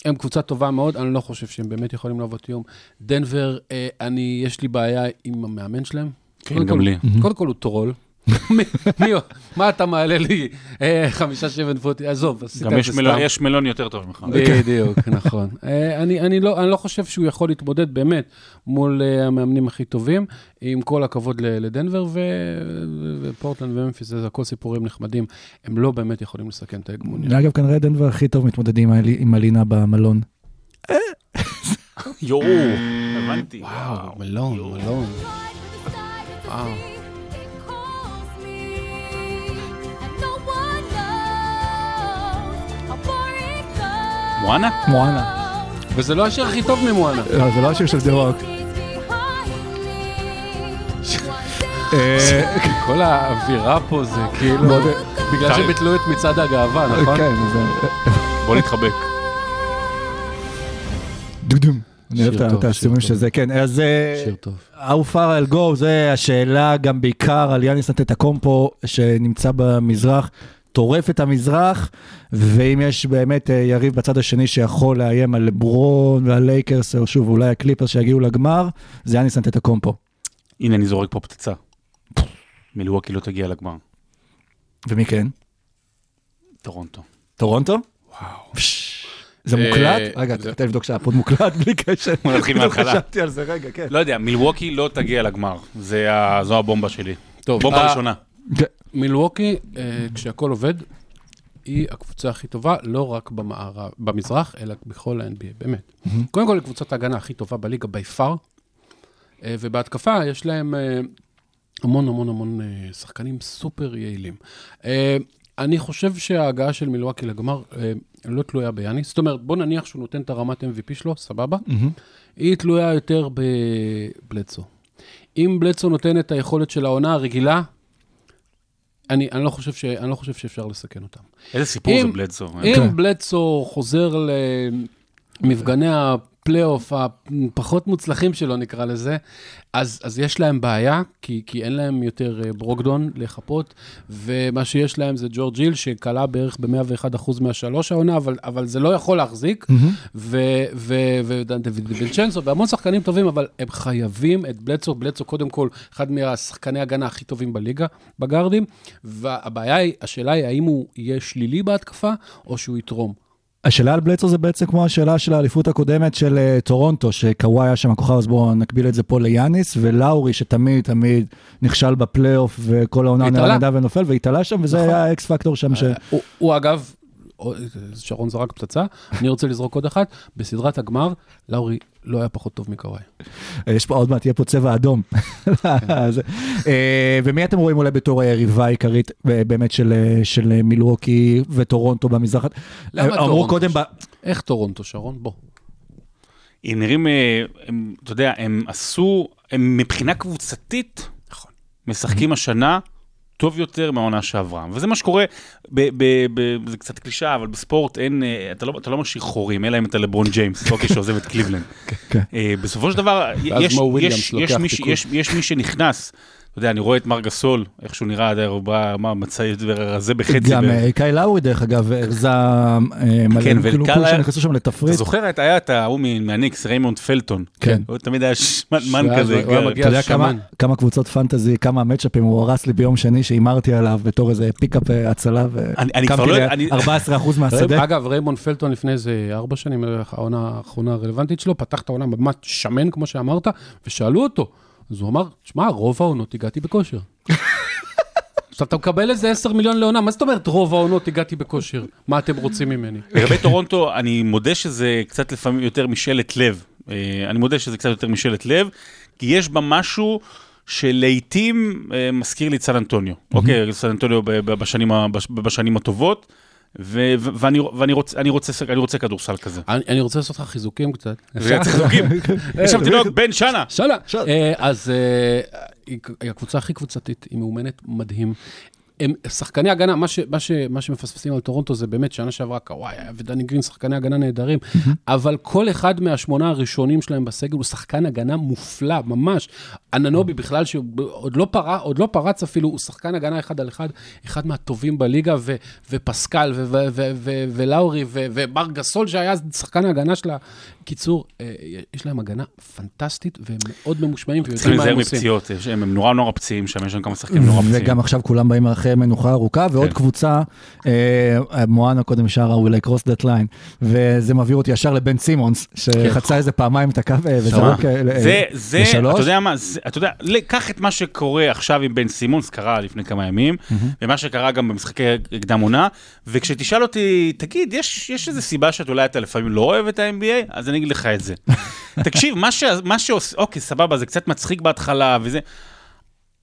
הם קבוצה טובה מאוד, אני לא חושב שהם באמת יכולים להוות איום. דנבר, אה, אני, יש לי בעיה עם המאמן שלהם. כן, גם כל- לי. קודם כל הוא טרול. מי, מה אתה מעלה לי? אה, חמישה שבע פוטי, עזוב, עשית גם את זה מלון, סתם. יש מלון יותר טוב ממך. בדיוק, נכון. אה, אני, אני, לא, אני לא חושב שהוא יכול להתמודד באמת מול אה, המאמנים הכי טובים, עם כל הכבוד ל- לדנבר ו- ופורטלנד וממפיס, זה הכל סיפורים נחמדים. הם לא באמת יכולים לסכן את ההגמוניה. אגב, כנראה דנבר הכי טוב מתמודדים עם- עם הלינה במלון. יואו, הבנתי. וואו, מלון, מלון. וואו. מואנה? מואנה. וזה לא השיר הכי טוב ממואנה. לא, זה לא השיר של דה רוק. אה, כל האווירה פה זה כאילו, בגלל שביטלו את מצעד הגאווה, נכון? כן, זה... בוא נתחבק. דודום. אני אוהב את- הסיומים של. זה, כן, אז אה, שיר טוב. How far I'll go, זה השאלה גם בעיקר על יאניס אנטטוקומפו שנמצא במזרח, טורף את המזרח, ואם יש באמת אה, יריב בצד השני שיכול לאיים על לברון ועל לייקרס, או שוב, אולי הקליפרס שיגיעו לגמר, זה יאניס אנטטוקומפו. הנה, אני זורק פה פצצה. מילווקי לא תגיע לגמר. ומי כן? טורונטו. טורונטו? וואו. זה אה, מוקלט? רגע, זה- תן לבדוק שה pod מוקלט בלי קשר. בוא נתחיל בדיוק מההתחלה. חשבתי על זה רגע, כן. לא יודע, מילווקי לא תגיע לגמר. זו הבומבה שלי. טוב, בומבה אה, ראשונה. מילווקי, אה, כשהכול עובד, היא הקבוצה הכי טובה, לא רק במערב, במזרח, אלא בכל ה-NBA, באמת. קודם כל, היא קבוצת ההגנה הכי טובה בליגה by far, אה, ובהתקפה יש להם אה, המון המון המון אה, שחקנים סופר יעילים. אה, אני חושב שההגעה של מילואקי לגמר אה, לא תלויה ביאניס. זאת אומרת, בוא נניח שהוא נותן את הרמת MVP שלו, סבבה? היא תלויה יותר בבלדסו. אם בלדסו נותן את היכולת של העונה הרגילה, אני, אני, לא חושב ש, אני לא חושב שאפשר לסכן אותם. איזה סיפור אם- זה בלדסו. אם כן. בלדסו חוזר למפגני הפלייאוף הפחות מוצלחים שלו, נקרא לזה, אז, אז יש להם בעיה, כי, כי אין להם יותר אה, ברוקדון לחפות, ומה שיש להם זה ג'ורג' ג'יל, שכלה בערך ב-101% מהשלוש העונה, אבל, אבל זה לא יכול להחזיק, ו- ו- ודוד וינצ'נסו, והמון שחקנים טובים, אבל הם חייבים את בלדסו, בלדסו קודם כל, אחד מהשחקני הגנה הכי טובים בליגה, בגארדים, והבעיה היא, השאלה היא, האם הוא יהיה שלילי בהתקפה, או שהוא יתרום. השאלה על בלצו זה בעצם כמו השאלה של האליפות הקודמת של אה, טורונטו, שקוואי היה שם הכוכב, אז בואו נקביל את זה פה ליאניס, ולאורי שתמיד תמיד נכשל בפלייאוף, וכל העונה נדע ונופל, והתעלה שם, וזה נכון. היה ה X factor שם ש... הוא, הוא אגב, שרון זרק פצצה, אני רוצה לזרוק עוד אחת, בסדרת הגמר, לאורי לא היה פחות טוב מקוואי. יש פה עוד מעט, יהיה פה צבע אדום. אה, ומי אתם רואים אולי בתור היריבה העיקרית אה, באמת של, אה, של אה, מילווקי וטורונטו במזרח? למה אה, טורונטו? איך טורונטו, שרון? בוא. הם נראים, אה, הם, אתה יודע, הם עשו, הם מבחינה קבוצתית, נכון. משחקים השנה טוב יותר מהעונה שעברה. וזה מה שקורה, ב, ב, ב, זה קצת קלישאה, אבל בספורט אין, אה, אתה לא, אתה לא משאיר חורים, אלא אם אתה לברון ג'יימס, אוקיי, שעוזב את קליבלנד. כן. אה, בסופו של דבר, יש, יש, יש, מי. יש, יש מי שנכנס אתה יודע, אני רואה את מר גסול, איך שהוא נראה, אתה הוא בא, מה, מצא את הרזה בחצי. גם אה, קאי לאורי, דרך אגב, הרזה אה, מלא, כן, כאילו כולם היה- שנכנסו שם אתה לתפריט. זוכר, את- היה את ההוא מ- מהניקס, ריימונד פלטון. כן. הוא תמיד היה שמנמן ואז כזה. הוא היה. מגיע אתה יודע שמן. כמה, כמה קבוצות fantasy, כמה מצ'אפים הוא הרס לי ביום שני שהימרתי עליו בתור איזה pickup אה, הצלה, אני- אני כבר לא- אני- ל-14% מהשדה. אגב, ריימונד פלטון לפני איזה ארבע שנים, העונה האחרונה הרלוונטית שלו, פתח את העונה ממש שמן, כמו שאמרת, ושאלו אותו. אז הוא אמר, שמע, רוב העונות הגעתי בכושר. עכשיו, אתה מקבל איזה 10 מיליון לעונה, מה זאת אומרת רוב העונות הגעתי בכושר? מה אתם רוצים ממני? לגבי טורונטו, אני מודה שזה קצת לפעמים יותר משאלת לב. אה, אני מודה שזה קצת יותר משאלת לב, כי יש בה משהו שלעיתים אה, מזכיר לי את סן אנטוניו. אוקיי, סן אנטוניו בשנים הטובות, ו- ו- ואני ואני רוצה- אני רוצה אני רוצה כדורסל כזה. אני אני רוצה לעשות לך חיזוקים קצת. חיזוקים. יש שם תינוק בן שנה. שאלה. אה, אז אה, היא הקבוצה הכי קבוצתית, היא מאומנת מדהים. הם שחקני הגנה, מה, ש, מה, ש, מה שמפספסים על טורונטו זה באמת שנה שעברה קוואי ודני גרין, שחקני הגנה נהדרים, אבל כל אחד מהשמונה הראשונים שלהם בסגל הוא שחקן הגנה מופלא, ממש. אננובי בכלל, שעוד לא, עוד לא פרץ אפילו, הוא שחקן הגנה אחד על אחד, אחד מהטובים בליגה, ו, ופסקל, ו, ו, ו, ו, ולאורי, ו, ובר גסול שהיה שחקן ההגנה שלה. קיצור, אה, יש להם הגנה פנטסטית, והם מאוד ממושמעים צריכים ויודעים מה להיזהר הם עושים. מפציעות, יש- הם הם נורא נורא פציעים שם, יש שם כמה שחקנים נורא פציעים. וגם עכשיו כולם באים אחרי מנוחה ארוכה, ועוד כן. קבוצה, אה, מואנה קודם שרה, will I cross that line, וזה מעביר אותי ישר לבן סימונס, שחצה איזה פעמיים את הקו אה, וזרוק אה, ל- זה, זה, לשלוש. אתה יודע מה, זה, אתה יודע, קח את מה שקורה עכשיו עם בן סימונס, קרה לפני כמה ימים, ומה שקרה גם במשחקי קדם עונה, וכשתשאל אותי, תגיד, יש, יש איזה סיבה שאת אולי אתה לפעמים לא אוהב את ה-NBA? אז אני אגיד לך את זה. תקשיב, מה, ש, מה שעושה, אוקיי, סבבה, זה קצת מצחיק בהתחלה וזה,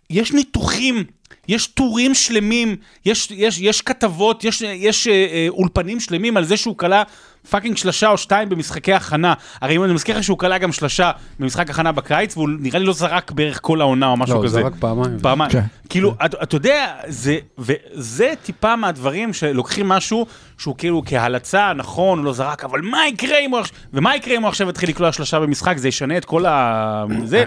יש ניתוחים, יש טורים שלמים, יש, יש, יש כתבות, יש, יש אה, אה, אולפנים שלמים על זה שהוא כלה פאקינג שלושה או שתיים במשחקי הכנה. הרי אם אני מזכיר לך שהוא קלע גם שלושה במשחק הכנה בקיץ, והוא נראה לי לא זרק בערך כל העונה או משהו לא, כזה. זרק פעמיים. פעמיים. כן. כאילו, אתה אתה יודע, זה, וזה טיפה מהדברים שלוקחים משהו שהוא כאילו כהלצה, נכון, הוא לא זרק, אבל מה יקרה אם הוא עכשיו, ומה יקרה אם הוא עכשיו יתחיל לקלוע שלושה במשחק, זה ישנה את כל ה... זה,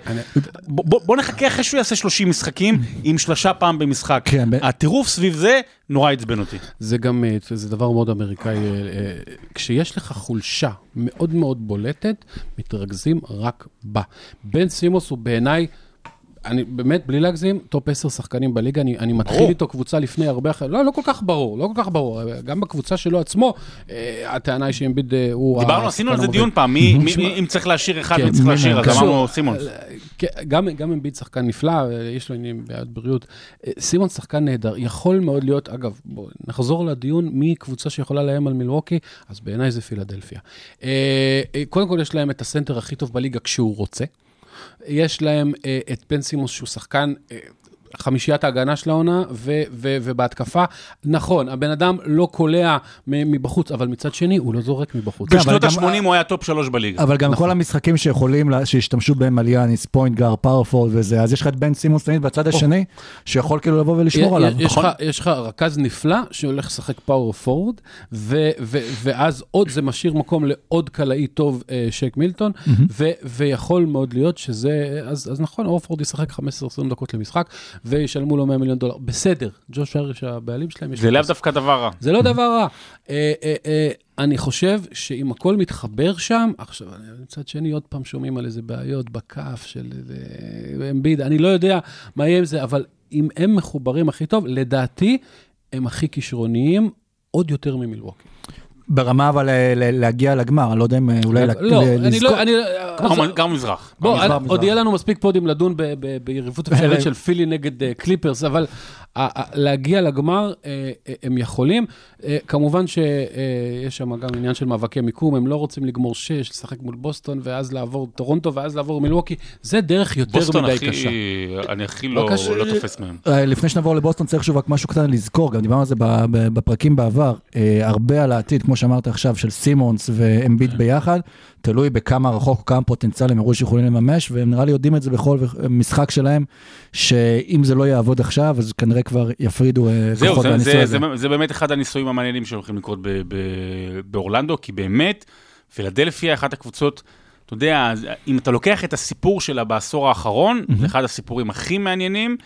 בוא, בוא, בוא נחכה אחרי שהוא יעשה 30 משחקים עם שלושה פעם במשחק. כן, ב- הטירוף סביב זה נורא עצבן אותי. זה גם, אה, זה דבר מאוד אמריקאי. אה, אה, כשיש לך חולשה מאוד מאוד בולטת, מתרכזים רק בה. בן סימונס הוא בעיניי, אני באמת, בלי להגזים, טופ 10 שחקנים בליגה, אני, אני מתחיל ברור. איתו קבוצה לפני הרבה אחרי, לא, לא כל כך ברור, לא כל כך ברור. גם בקבוצה שלו עצמו, אה, הטענה היא שאמביד אה, הוא... דיברנו, עשינו על זה. דיון פעם, מי, מי, מי, אם צריך להשאיר אחד, כן, מי צריך להשאיר, אז מהם? אמרנו סימונס. כן, גם, גם אמביד שחקן נפלא, אה, יש לו עניינים בעד בריאות. אה, סימונס שחקן נהדר, יכול מאוד להיות, אגב, בואו נחזור לדיון, מי קבוצה שיכולה לאיים על מילווקי, אז בעיניי זה פילדלפיה. אה, אה, קודם כל יש להם את הסנטר הכי טוב בליגה כשהוא רוצה. יש להם אה, את בן סימונס שהוא שחקן... חמישיית ההגנה של העונה, ו- ו- ובהתקפה, נכון, הבן אדם לא קולע מ- מבחוץ, אבל מצד שני, הוא לא זורק מבחוץ. בשנות גם- ה-80 הוא היה טופ שלוש בליגה. אבל גם נכון. כל המשחקים שיכולים, לה- שהשתמשו בהם על יאניס, point guard, power forward וזה, אז יש לך את בן סימונס תמיד בצד השני, שיכול כאילו לבוא ולשמור עליו. יש לך, יש לך רכז נפלא שהולך לשחק power forward, ו, ו, ואז עוד זה משאיר מקום לעוד קלעי טוב, אה, שייק מילטון, ו, ויכול מאוד להיות שזה, אז, אז נכון, אורפורד ישחק 15-20 דקות למשחק, וישלמו לו 100 מיליון דולר. בסדר, ג'וש אריש הבעלים שלהם, יש זה לאו. דווקא דבר רע. זה לא דבר רע. אה, אה, אה, אני חושב שאם הכל מתחבר שם, עכשיו, מצד שני, עוד פעם שומעים על איזה בעיות בכף של אמביד, אני לא יודע מה יהיה עם זה, אבל אם הם מחוברים הכי טוב, לדעתי, הם הכי כישרוניים, עוד יותר ממילווקי. ברמה אבל אה, ל- להגיע לגמר, אני לא יודע אם אה, אולי ל- לא, ל- אני לזכור. לא, אני... גם- מזרח. בוא, אני-. עוד יהיה לנו מספיק פודים לדון ב- ב- ביריבות אפשרית של פילי נגד אה, קליפרס, אבל להגיע לגמר, אה, אה, הם יכולים. אה, כמובן שיש שם גם עניין של מאבקי מיקום, הם לא רוצים לגמור שש, לשחק מול בוסטון, ואז לעבור טורונטו, ואז לעבור מילווקי. זה דרך יותר בוסטון מדי הכי, קשה. אני הכי לא קשה. לא תופס מהם. אה, לפני שנעבור לבוסטון צריך שוב רק משהו קטן לזכור, גם דיברנו על זה ב- ב- בפרקים בעבר, אה, הרבה על העתיד, כמו שאמרת עכשיו, של סימונס ואמביט ביחד, תלוי בכמה רחוק, כמה פוטנציאל הם הראו שיכולים לממש, והם נראה לי יודעים את זה בכל משחק שלהם, שאם זה לא יעבוד עכשיו, אז כנראה כבר יפרידו אה, זהו, כוחות זה, מהניסוי זה, הזה. זה, זה באמת אחד הניסויים המעניינים שהולכים לקרות ב, ב, באורלנדו, כי באמת, פילדלפיה אחת הקבוצות אתה יודע, אם אתה לוקח את הסיפור שלה בעשור האחרון, זה אחד הסיפורים הכי מעניינים,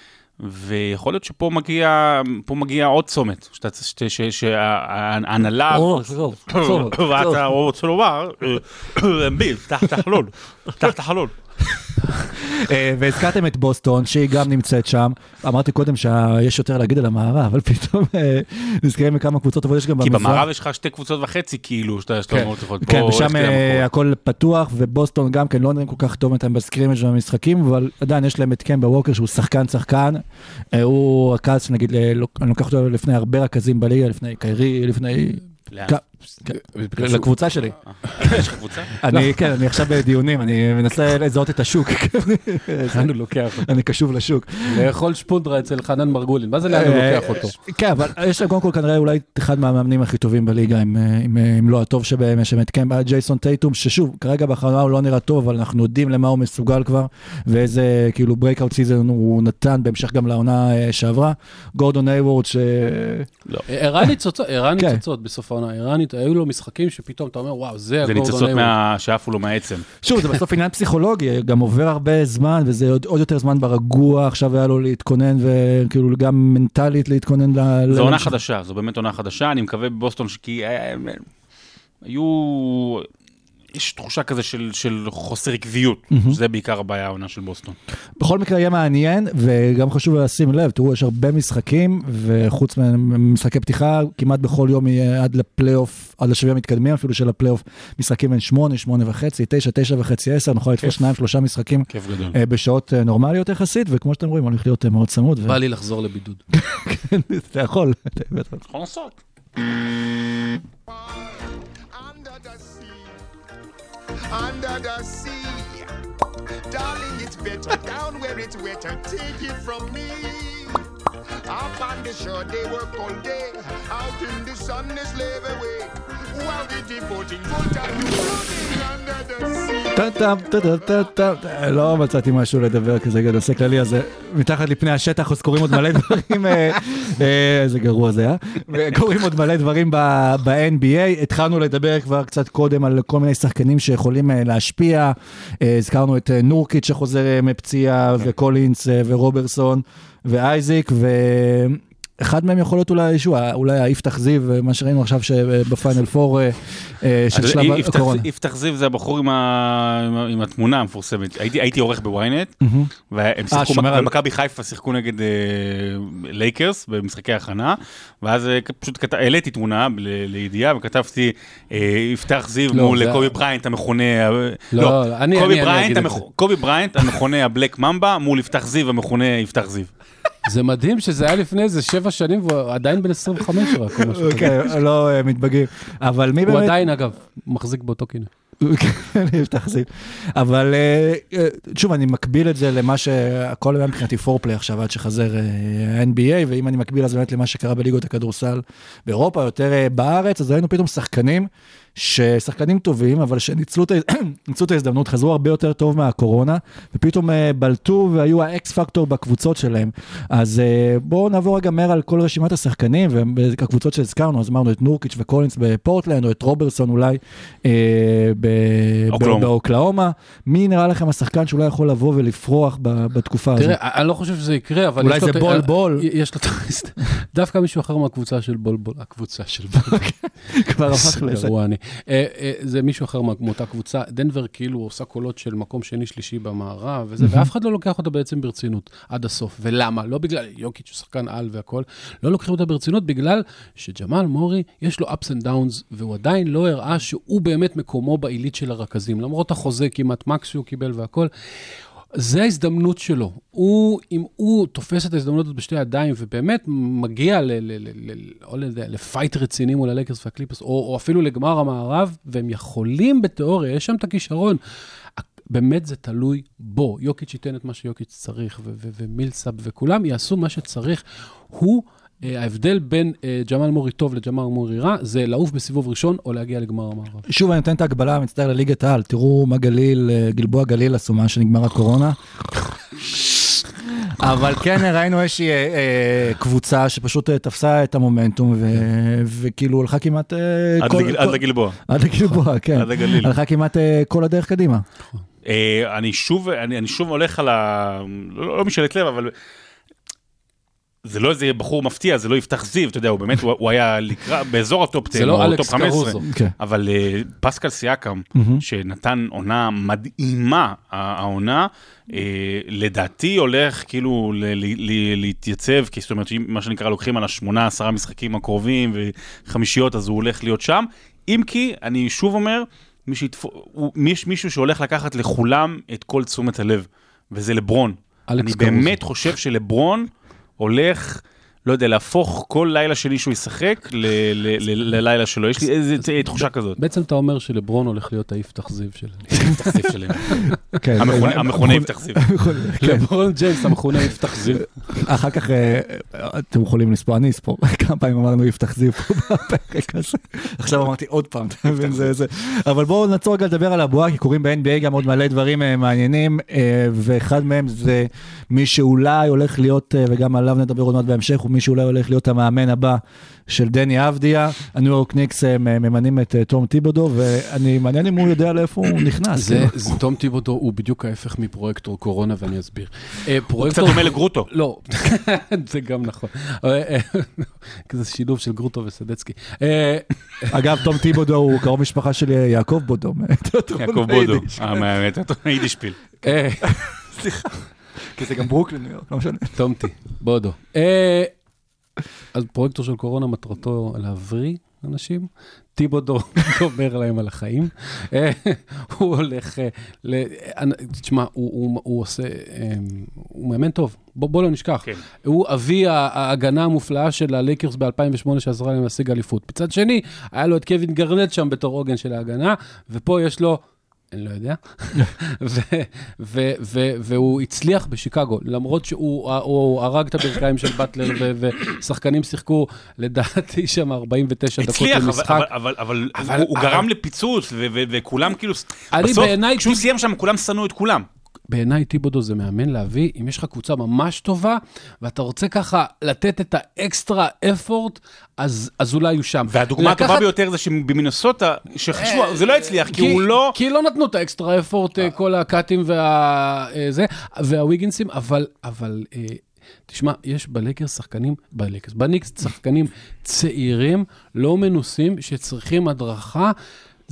ויכול להיות שפה מגיע, פה מגיע עוד צומת, שאתה- שאתה- ש- שההנהלה... ואתה רוצה לומר, את החלון, פתח את החלון. אה, והזכרתם את בוסטון, שהיא גם נמצאת שם. אמרתי קודם שיש יותר להגיד על המערב, אבל פתאום אה, נזכרים בכמה קבוצות טובות יש גם כי במזרח. במערב יש לך שתי קבוצות וחצי, כאילו, שאתה כן. אומר, להיות כן, ושם אה. הכל פתוח, ובוסטון גם כן לא נראים כל כך טוב בסקרימג' במשחקים, אבל עדיין יש להם את קמבה ווקר שהוא שחקן שחקן. הוא רכז לא- אני לוקח אותו לפני הרבה רכזים בליגה, לפני קיירי, לפני... כן, לקבוצה שלי. יש לך קבוצה? אני, כן, אני עכשיו בדיונים, אני מנסה לזהות את השוק. לאן הוא לוקח אותו? אני קשוב לשוק. לאכול שפונדרה אצל חנן מרגולין, מה זה לאן הוא לוקח אותו? כן, אבל יש להם קודם כל כנראה אולי אחד מהמאמנים הכי טובים בליגה, אם, אה, אה, לא הטוב שבהם, יש את קמבה, ג'ייסון טייטום, ששוב, כרגע בהכנה הוא לא נראה טוב, אבל אנחנו יודעים למה הוא מסוגל כבר, ואיזה כאילו breakout season הוא נתן בהמשך גם לעונה אה, שעברה. גורדון היוורד, ש... הראה הראה כן. ניצוצות בסוף העונה, הראה ניצ- היו לו משחקים שפתאום אתה אומר, וואו, זה זה הגורדון ניצוצות היוורד. מה- שעפו לו מהעצם. שוב, זה בסוף עניין פסיכולוגי, גם עובר הרבה זמן, וזה עוד, עוד יותר זמן ברגוע, עכשיו היה לו להתכונן, וכאילו גם מנטלית להתכונן ל... זו עונה. חדשה, זו באמת עונה חדשה, אני מקווה בבוסטון שכי אה, היו... יש תחושה כזה של, של חוסר עקביות, שזה בעיקר הבעיה העונה של בוסטון. בכל מקרה יהיה מעניין, וגם חשוב לשים לב, תראו, יש הרבה משחקים, וחוץ ממשחקי פתיחה, כמעט בכל יום יהיה עד לפלייאוף, עד לשלבים המתקדמים אפילו של הפלייאוף, משחקים בין שמונה, שמונה וחצי, תשע, תשע וחצי, עשר, נוכל לתפוס שניים, שלושה משחקים כיף גדול. אה, בשעות אה, נורמליות יחסית, וכמו שאתם רואים, הולך להיות אה, מאוד צמוד. ו- בא לי לחזור לבידוד. אתה יכול. אתה בטח. יכול לעשות. Under the sea. Darling, it's better down where it's wetter. Take it from me. Up on the shore, they work all day. Out in the sun, they slave away. While we devoting full time to running under the sea. טה-טם, טה-טה-טה-טה. לא מצאתי משהו לדבר כזה נושא כללי, אז אה, מתחת לפני השטח אז קורים עוד מלא דברים, אה, אה, איזה גרוע זה היה, קורים עוד מלא דברים ב-NBA, התחלנו לדבר כבר קצת קודם על כל מיני שחקנים שיכולים אה, להשפיע, אה, הזכרנו את אה, נורקיץ' שחוזר אה, מפציעה, וקולינס אה, ורוברסון ואייזיק, ו... אחד מהם יכול להיות אולי, שוב, אולי היפתח זיו, אה, מה שראינו עכשיו שבפיינל פור אה, אה, של שלב יפתח- הקורונה. יפתח זיו זה הבחור עם התמונה המפורסמת. הייתי עורך בוויינט, והם שיחקו, במכבי חיפה שיחקו נגד אה, לייקרס במשחקי הכנה, ואז אה, פשוט העליתי תמונה לידיעה וכתבתי, אה, יפתח זיו לא, מול קובי בריינט המכונה, לא, זה. קובי בריינט המכונה ה Black Mamba מול יפתח זיו המכונה יפתח זיו. זה מדהים שזה היה לפני איזה שבע שנים והוא עדיין בן 25 רק או משהו כזה. כן, לא אה, מתבגרים. אבל מי הוא באמת... עדיין, אגב, מחזיק באותו כינוי. כן, יש תחזית. אבל אה, אה, שוב, אני מקביל את זה למה שהכל היה מבחינתי פורפליי עכשיו, עד שחזר ה-NBA, ואם אני מקביל אז באמת למה שקרה בליגות הכדורסל באירופה, יותר בארץ, אז ראינו פתאום שחקנים, ששחקנים טובים, אבל שניצלו את ההזדמנות, חזרו הרבה יותר טוב מהקורונה, ופתאום אה, בלטו והיו האקס פקטור בקבוצות שלהם. אז אה, בואו נעבור רגע מהר על כל רשימת השחקנים, והקבוצות שהזכרנו, אז אמרנו את נורקיץ' וקולינס בפורטלנד, או את רוברסון אולי אה, ב- ב- אוקלאומה. באוקלאומה. מי נראה לכם השחקן שאולי יכול לבוא ולפרוח בתקופה הזו? תראה, אני לא חושב שזה יקרה, אבל... אולי זה בול בול. יש לו... את- דווקא מישהו אחר מהקבוצה של בול בול, הקבוצה של בול בול. כבר הפך לזה. אה, אה, זה מישהו אחר מאותה קבוצה. דנבר כאילו עושה קולות של מקום שני, שלישי במערב, וזה, ואף אחד לא לוקח אותה בעצם ברצינות עד הסוף. ולמה? לא בגלל יוקיץ' הוא שחקן על והכל, לא לוקחים אותה ברצינות בגלל שג'מאל מורי, יש לו ups and downs, והוא עדיין לא הראה שהוא באמת מקומו בעילית של הרכזים, למרות החוזה כמעט מקס שהוא קיבל והכל. זה ההזדמנות שלו. הוא, אם הוא תופס את ההזדמנות הזאת בשתי ידיים ובאמת מגיע ל, ל, ל, ל, או ל, לפייט רציני מול הלייקרס והקליפרס, או, או אפילו לגמר המערב, והם יכולים בתיאוריה, יש שם את הכישרון. באמת זה תלוי בו. יוקיץ' ייתן את מה שיוקיץ' צריך, ומילסאב וכולם יעשו מה שצריך. הוא, ההבדל בין אה, ג'מאל מורי טוב לג'מאל מורי רע, זה לעוף בסיבוב ראשון או להגיע לגמר המערב. שוב, אני נותן את ההגבלה, מצטער לליגת העל, תראו מה גליל, אה, גלבוע גליל עשו מאז שנגמר הקורונה. אבל כן ראינו איזושהי אה, אה, קבוצה שפשוט אה, תפסה את המומנטום ו- וכאילו הלכה כמעט... אה, עד כל- לגלבוע. עד לגלבוע, כן. עד הגליל. הלכה כמעט אה, כל הדרך קדימה. אה, אני שוב, אני, אני שוב הולך על ה... לא, לא משאלת לב, אבל... זה לא איזה בחור מפתיע, זה לא יפתח זיו, אתה יודע, הוא באמת, הוא, הוא היה לקראת, באזור ה top 10, זה לא או top 15. קרוזו. כן. אבל אה, פסקל סיאקם, שנתן עונה מדהימה, העונה, אה, לדעתי הולך כאילו ל- ל- ל- להתייצב, כי זאת אומרת, מה שנקרא, לוקחים את השמונה, עשרה משחקים הקרובים וחמישיות, אז הוא הולך להיות שם. אם כי, אני שוב אומר, מי שיתפו, הוא, יש מישהו שהולך לקחת לכולם את כל תשומת הלב, וזה לברון. אני. באמת חושב שלברון הולך, לא יודע, להפוך כל לילה שני שהוא ישחק ללילה שלו. יש לי איזה תחושה כזאת. בעצם אתה אומר שלברון הולך להיות היפתח זיו של... תחזיף שלהם. כן, המכונה- אה, המכונה יפתח זיו. כן. לברון ג'יימס המכונה יפתח זיו. אחר כך אה, אתם יכולים לספור, אני אספור, כמה פעמים אמרנו יפתח זיו פה בפרק הזה. עכשיו אמרתי עוד פעם, אתה מבין, זה זה. אבל בואו נעצור רגע לדבר על הבועה, כי קורים ב-NBA גם עוד מלא דברים אה, מעניינים, אה, ואחד מהם זה מי שאולי הולך להיות, וגם עליו נדבר עוד מעט בהמשך, הוא מי שאולי הולך להיות המאמן הבא של דני אבדיה. הניו יורק ניקס אה, ממנים את אה, תום טיבודו, ואני מעניין אם הוא יודע לאיפה הוא נכנס. זה, כאילו. זה תום טיבודו הוא בדיוק ההפך מפרויקטור קורונה ואני אסביר. אה, קצת פרויקטור... דומה לגרוטו. לא, זה גם נכון. אה, אה, כזה שילוב של גרוטו וסדצקי. אה, אגב, תום טיבודו הוא קרוב משפחה של אה, יעקב בודו. יעקב בודו, המאמת, היידישפיל. אה, כי זה גם ברוקלין, לא משנה. תומתי, בודו. אה, אז פרויקטור של קורונה מטרתו להבריא אנשים, טיבודו גומר להם על החיים. אה, הוא הולך, אה, ל- אנ- תשמע, הוא- עושה, אה, הוא מאמן טוב, בוא לא נשכח. כן. הוא אבי ההגנה המופלאה של הלייקרס ב-2008 שעזרה להם להשיג אליפות. מצד שני, היה לו את קווין גרנט שם בתור עוגן של ההגנה, ופה יש לו... אני לא יודע. והוא הצליח בשיקגו, למרות שהוא הוא הרג את הברכיים של באטלר, ושחקנים שיחקו, לדעתי שם 49 דקות הצליח, אבל- הוא- גרם לפיצוץ, וכולם כאילו, בסוף, כשהוא סיים שם, כולם שנאו את כולם. בעיניי טיבודו זה מאמן להביא, אם יש לך קבוצה ממש טובה, ואתה רוצה ככה לתת את ה extra effort, אז, אז אולי הוא שם. והדוגמה הטובה לקחת- ביותר זה שבמינסוטה, שחשבו, אה, זה לא הצליח, כי הוא לא... כי לא נתנו את ה extra effort, אה, כל הקאטים וה... אה, זה, והוויגנסים, אבל, אבל, אה, תשמע, יש בלייקרס שחקנים, בלייקרס, בניקס שחקנים צעירים, לא מנוסים, שצריכים הדרכה.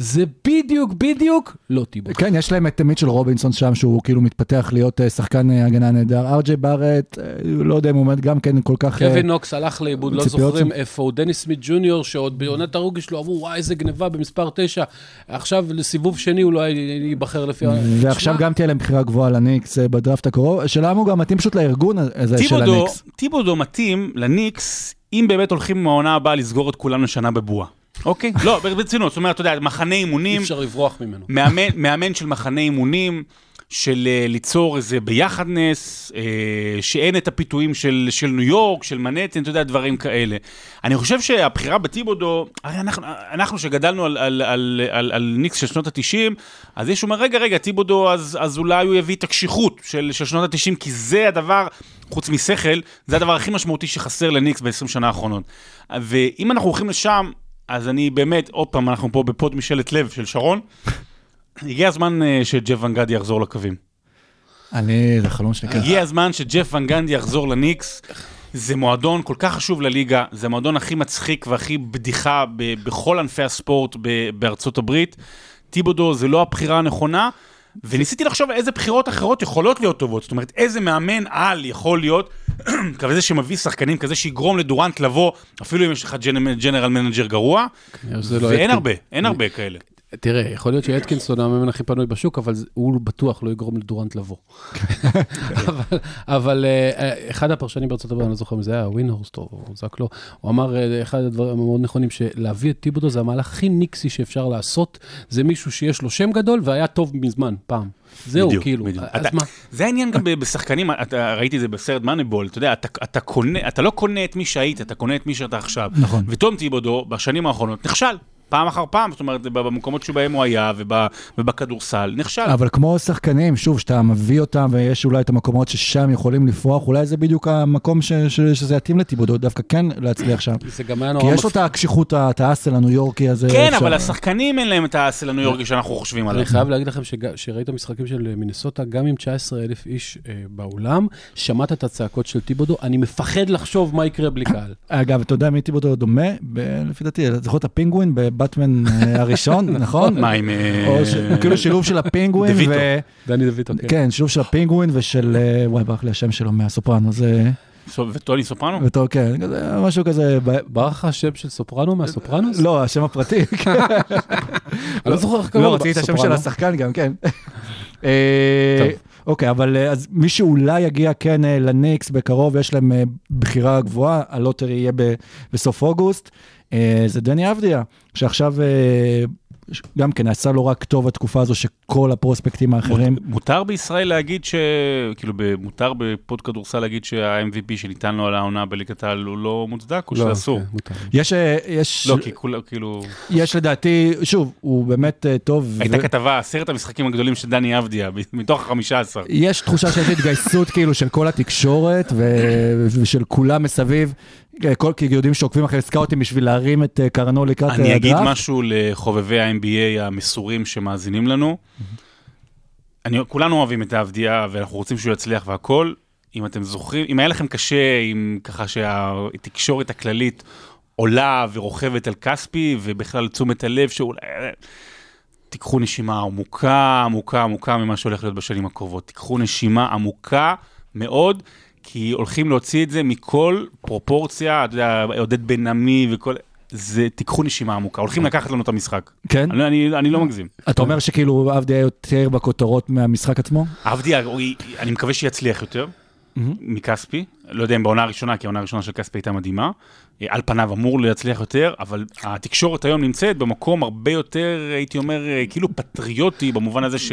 זה בדיוק, בדיוק, לא טיבו. כן, יש להם את מיטשל רובינסון שם, שהוא כאילו מתפתח להיות אה, שחקן אה, הגנה נהדר. אר ג'יי בארט, אה, לא יודע אם הוא עומד גם כן כל כך... קווין נוקס הלך לאיבוד, לא זוכרים. איפה הוא. דניס סמית ג'וניור, שעוד בעונת הרוקי שלו אמרו, וואי, איזה גניבה במספר 9. עכשיו, לסיבוב שני הוא לא ייבחר לפי... ועכשיו גם תהיה להם בחירה גבוהה לניקס בדראפט הקרוב. השאלה אם הוא גם מתאים פשוט לארגון הזה של הניקס. טיבודו מתאים לניקס, אם באמת הולכים מהעונה הבאה לסגור את כולם לשנה בבועה. אוקיי? לא, ברצינות, זאת אומרת, אתה יודע, מחנה אי אימונים, אפשר לברוח ממנו. מאמן, מאמן של מחנה אימונים, של אה, ליצור איזה ביחדנס, אה, שאין את הפיתויים של, של ניו יורק, של מנהטן, אתה יודע, דברים כאלה. אני חושב שהבחירה בטיבודו, הרי אנחנו, אנחנו שגדלנו על, על, על, על, על ניקס של שנות ה-90, אז יש אומר, רגע, רגע, טיבודו, אז, אז אולי הוא יביא את הקשיחות של, של שנות ה-90, כי זה הדבר, חוץ משכל, זה הדבר הכי משמעותי שחסר לניקס ב-20 שנה האחרונות. ואם אנחנו הולכים לשם, אז אני באמת, עוד פעם, אנחנו פה בפוד משאלת לב של שרון. הגיע הזמן אה, שג'ף ון גדי יחזור לקווים. אני, זה חלום שלי. כן. הגיע הזמן שג'ף ון גנדי יחזור לניקס. זה מועדון כל כך חשוב לליגה, זה המועדון הכי מצחיק והכי בדיחה ב- בכל ענפי הספורט ב- בארצות הברית. טיבודו זה לא הבחירה הנכונה, וניסיתי לחשוב איזה בחירות אחרות יכולות להיות טובות. זאת אומרת, איזה מאמן על יכול להיות, כזה שמביא שחקנים, כזה שיגרום לדורנט לבוא, אפילו אם יש לך gen- general manager גרוע, זה לא ואין. הרבה, אין הרבה כאלה. תראה, יכול להיות שאתקינסון המאמן הכי פנוי בשוק, אבל הוא בטוח לא יגרום לדורנט לבוא. אבל- אה, אה, אחד הפרשנים בארצות הברית, אני לא זוכר אם זה היה ווינהורסט או זאק לואו, הוא אמר, אה, אחד הדברים המאוד נכונים, שלהביא את טיבודו זה המהלך הכי ניקסי שאפשר לעשות, זה מישהו שיש לו שם גדול והיה טוב מזמן, פעם. זהו, בדיוק, כאילו, בדיוק. אז אתה- מה? זה העניין גם בשחקנים, אתה, ראיתי את זה בסרט מאניבול, אתה יודע, אתה, אתה, קונה, אתה לא קונה את מי שהיית, אתה קונה את מי שאתה עכשיו. נכון. ותום טיבודו, בשנים האחרונות, נכשל. פעם אחר פעם, זאת אומרת, במקומות שבהם הוא היה וב- ובכדורסל, נכשל. אבל כמו שחקנים, שוב, שאתה מביא אותם ויש אולי את המקומות ששם יכולים לפרוח, אולי זה בדיוק המקום ש, ש, שזה יתאים לטיבודו, דווקא כן להצליח שם. זה גם היה כי נורא יש לו את הקשיחות, את האסל הניו יורקי הזה. כן, אפשר- אבל השחקנים אין להם את ה hustle הניו יורקי שאנחנו חושבים עליו. אני חייב להגיד לכם שג- שראית משחקים של מינסוטה, גם עם 19 אלף איש אה, באולם, שמעת את הצעקות של טיבודו, אני מפחד לחשוב מה יקרה בלי קהל. אגב, אתה יודע מי טיבודו דומה? ב- לפי דעתי, זוכר את הפינגווין בבטמן אה, הראשון, נכון? מה עם... אה, ש- כאילו שילוב של הפינגווין. ו... דני דה ויטו, כן. כן, שילוב של הפינגווין ושל, אה, וואי, ברח לי השם שלו מהסופרנו, זה... וטוני סופרנו? וטוב, כן, משהו כזה... ברח לך השם של סופרנו מהסופרנוס? לא, השם הפרטי. אני לא זוכר איך קראו לא, לו. רציתי את השם של? השחקן גם, כן. טוב. אוקיי, אבל אז מי שאולי יגיע כן לניקס בקרוב, יש להם בחירה גבוהה, הלוטרי יהיה ב- בסוף אוגוסט, זה דני אבדיה, שעכשיו אה, גם כן עשה לו רק טוב התקופה הזו שכל הפרוספקטים האחרים. מותר בישראל להגיד ש... כאילו, מותר בפוד כדורסל להגיד שה-MVP שניתן לו על העונה בליגת העל הוא לא מוצדק, או לא, שזה אסור? כן, מותר. יש, אה, יש, לא, כי כולם, כאילו... יש לדעתי, שוב, הוא באמת אה, טוב. הייתה ו- כתבה, עשרת המשחקים הגדולים של דני אבדיה, מתוך החמישה עשר. יש תחושה שיש התגייסות כאילו של כל התקשורת ו- ושל כולם מסביב, אה, כל, כי יודעים שעוקבים אחרי סקאוטים בשביל להרים את אה, קרנו לקראת אני אה, אגיד הדראפט. משהו לחובבי ה-NBA המסורים שמאזינים לנו. אני, כולנו אוהבים את האבדיה ואנחנו רוצים שהוא יצליח והכל. אם אתם זוכרים, אם היה לכם קשה, אם ככה שהתקשורת הכללית עולה ורוכבת על כספי, ובכלל תשומת הלב שאולי... תיקחו נשימה עמוקה, עמוקה, עמוקה ממה שהולך להיות בשנים הקרובות. תיקחו נשימה עמוקה מאוד, כי הולכים להוציא את זה מכל פרופורציה, אתה יודע, עודד בן עמי וכל... זה, תיקחו נשימה עמוקה, הולכים לקחת לנו את המשחק. כן? אני, אני, אני לא מגזים. אתה אומר שכאילו עבדי היה יותר בכותרות מהמשחק עצמו? אבדיה, הוא- אני מקווה שיצליח יותר מכספי. לא יודע אם בעונה הראשונה, כי העונה הראשונה של כספי הייתה מדהימה. אה, על פניו אמור להצליח יותר, אבל התקשורת היום נמצאת במקום הרבה יותר, הייתי אומר, אה, כאילו פטריוטי, במובן הזה ש...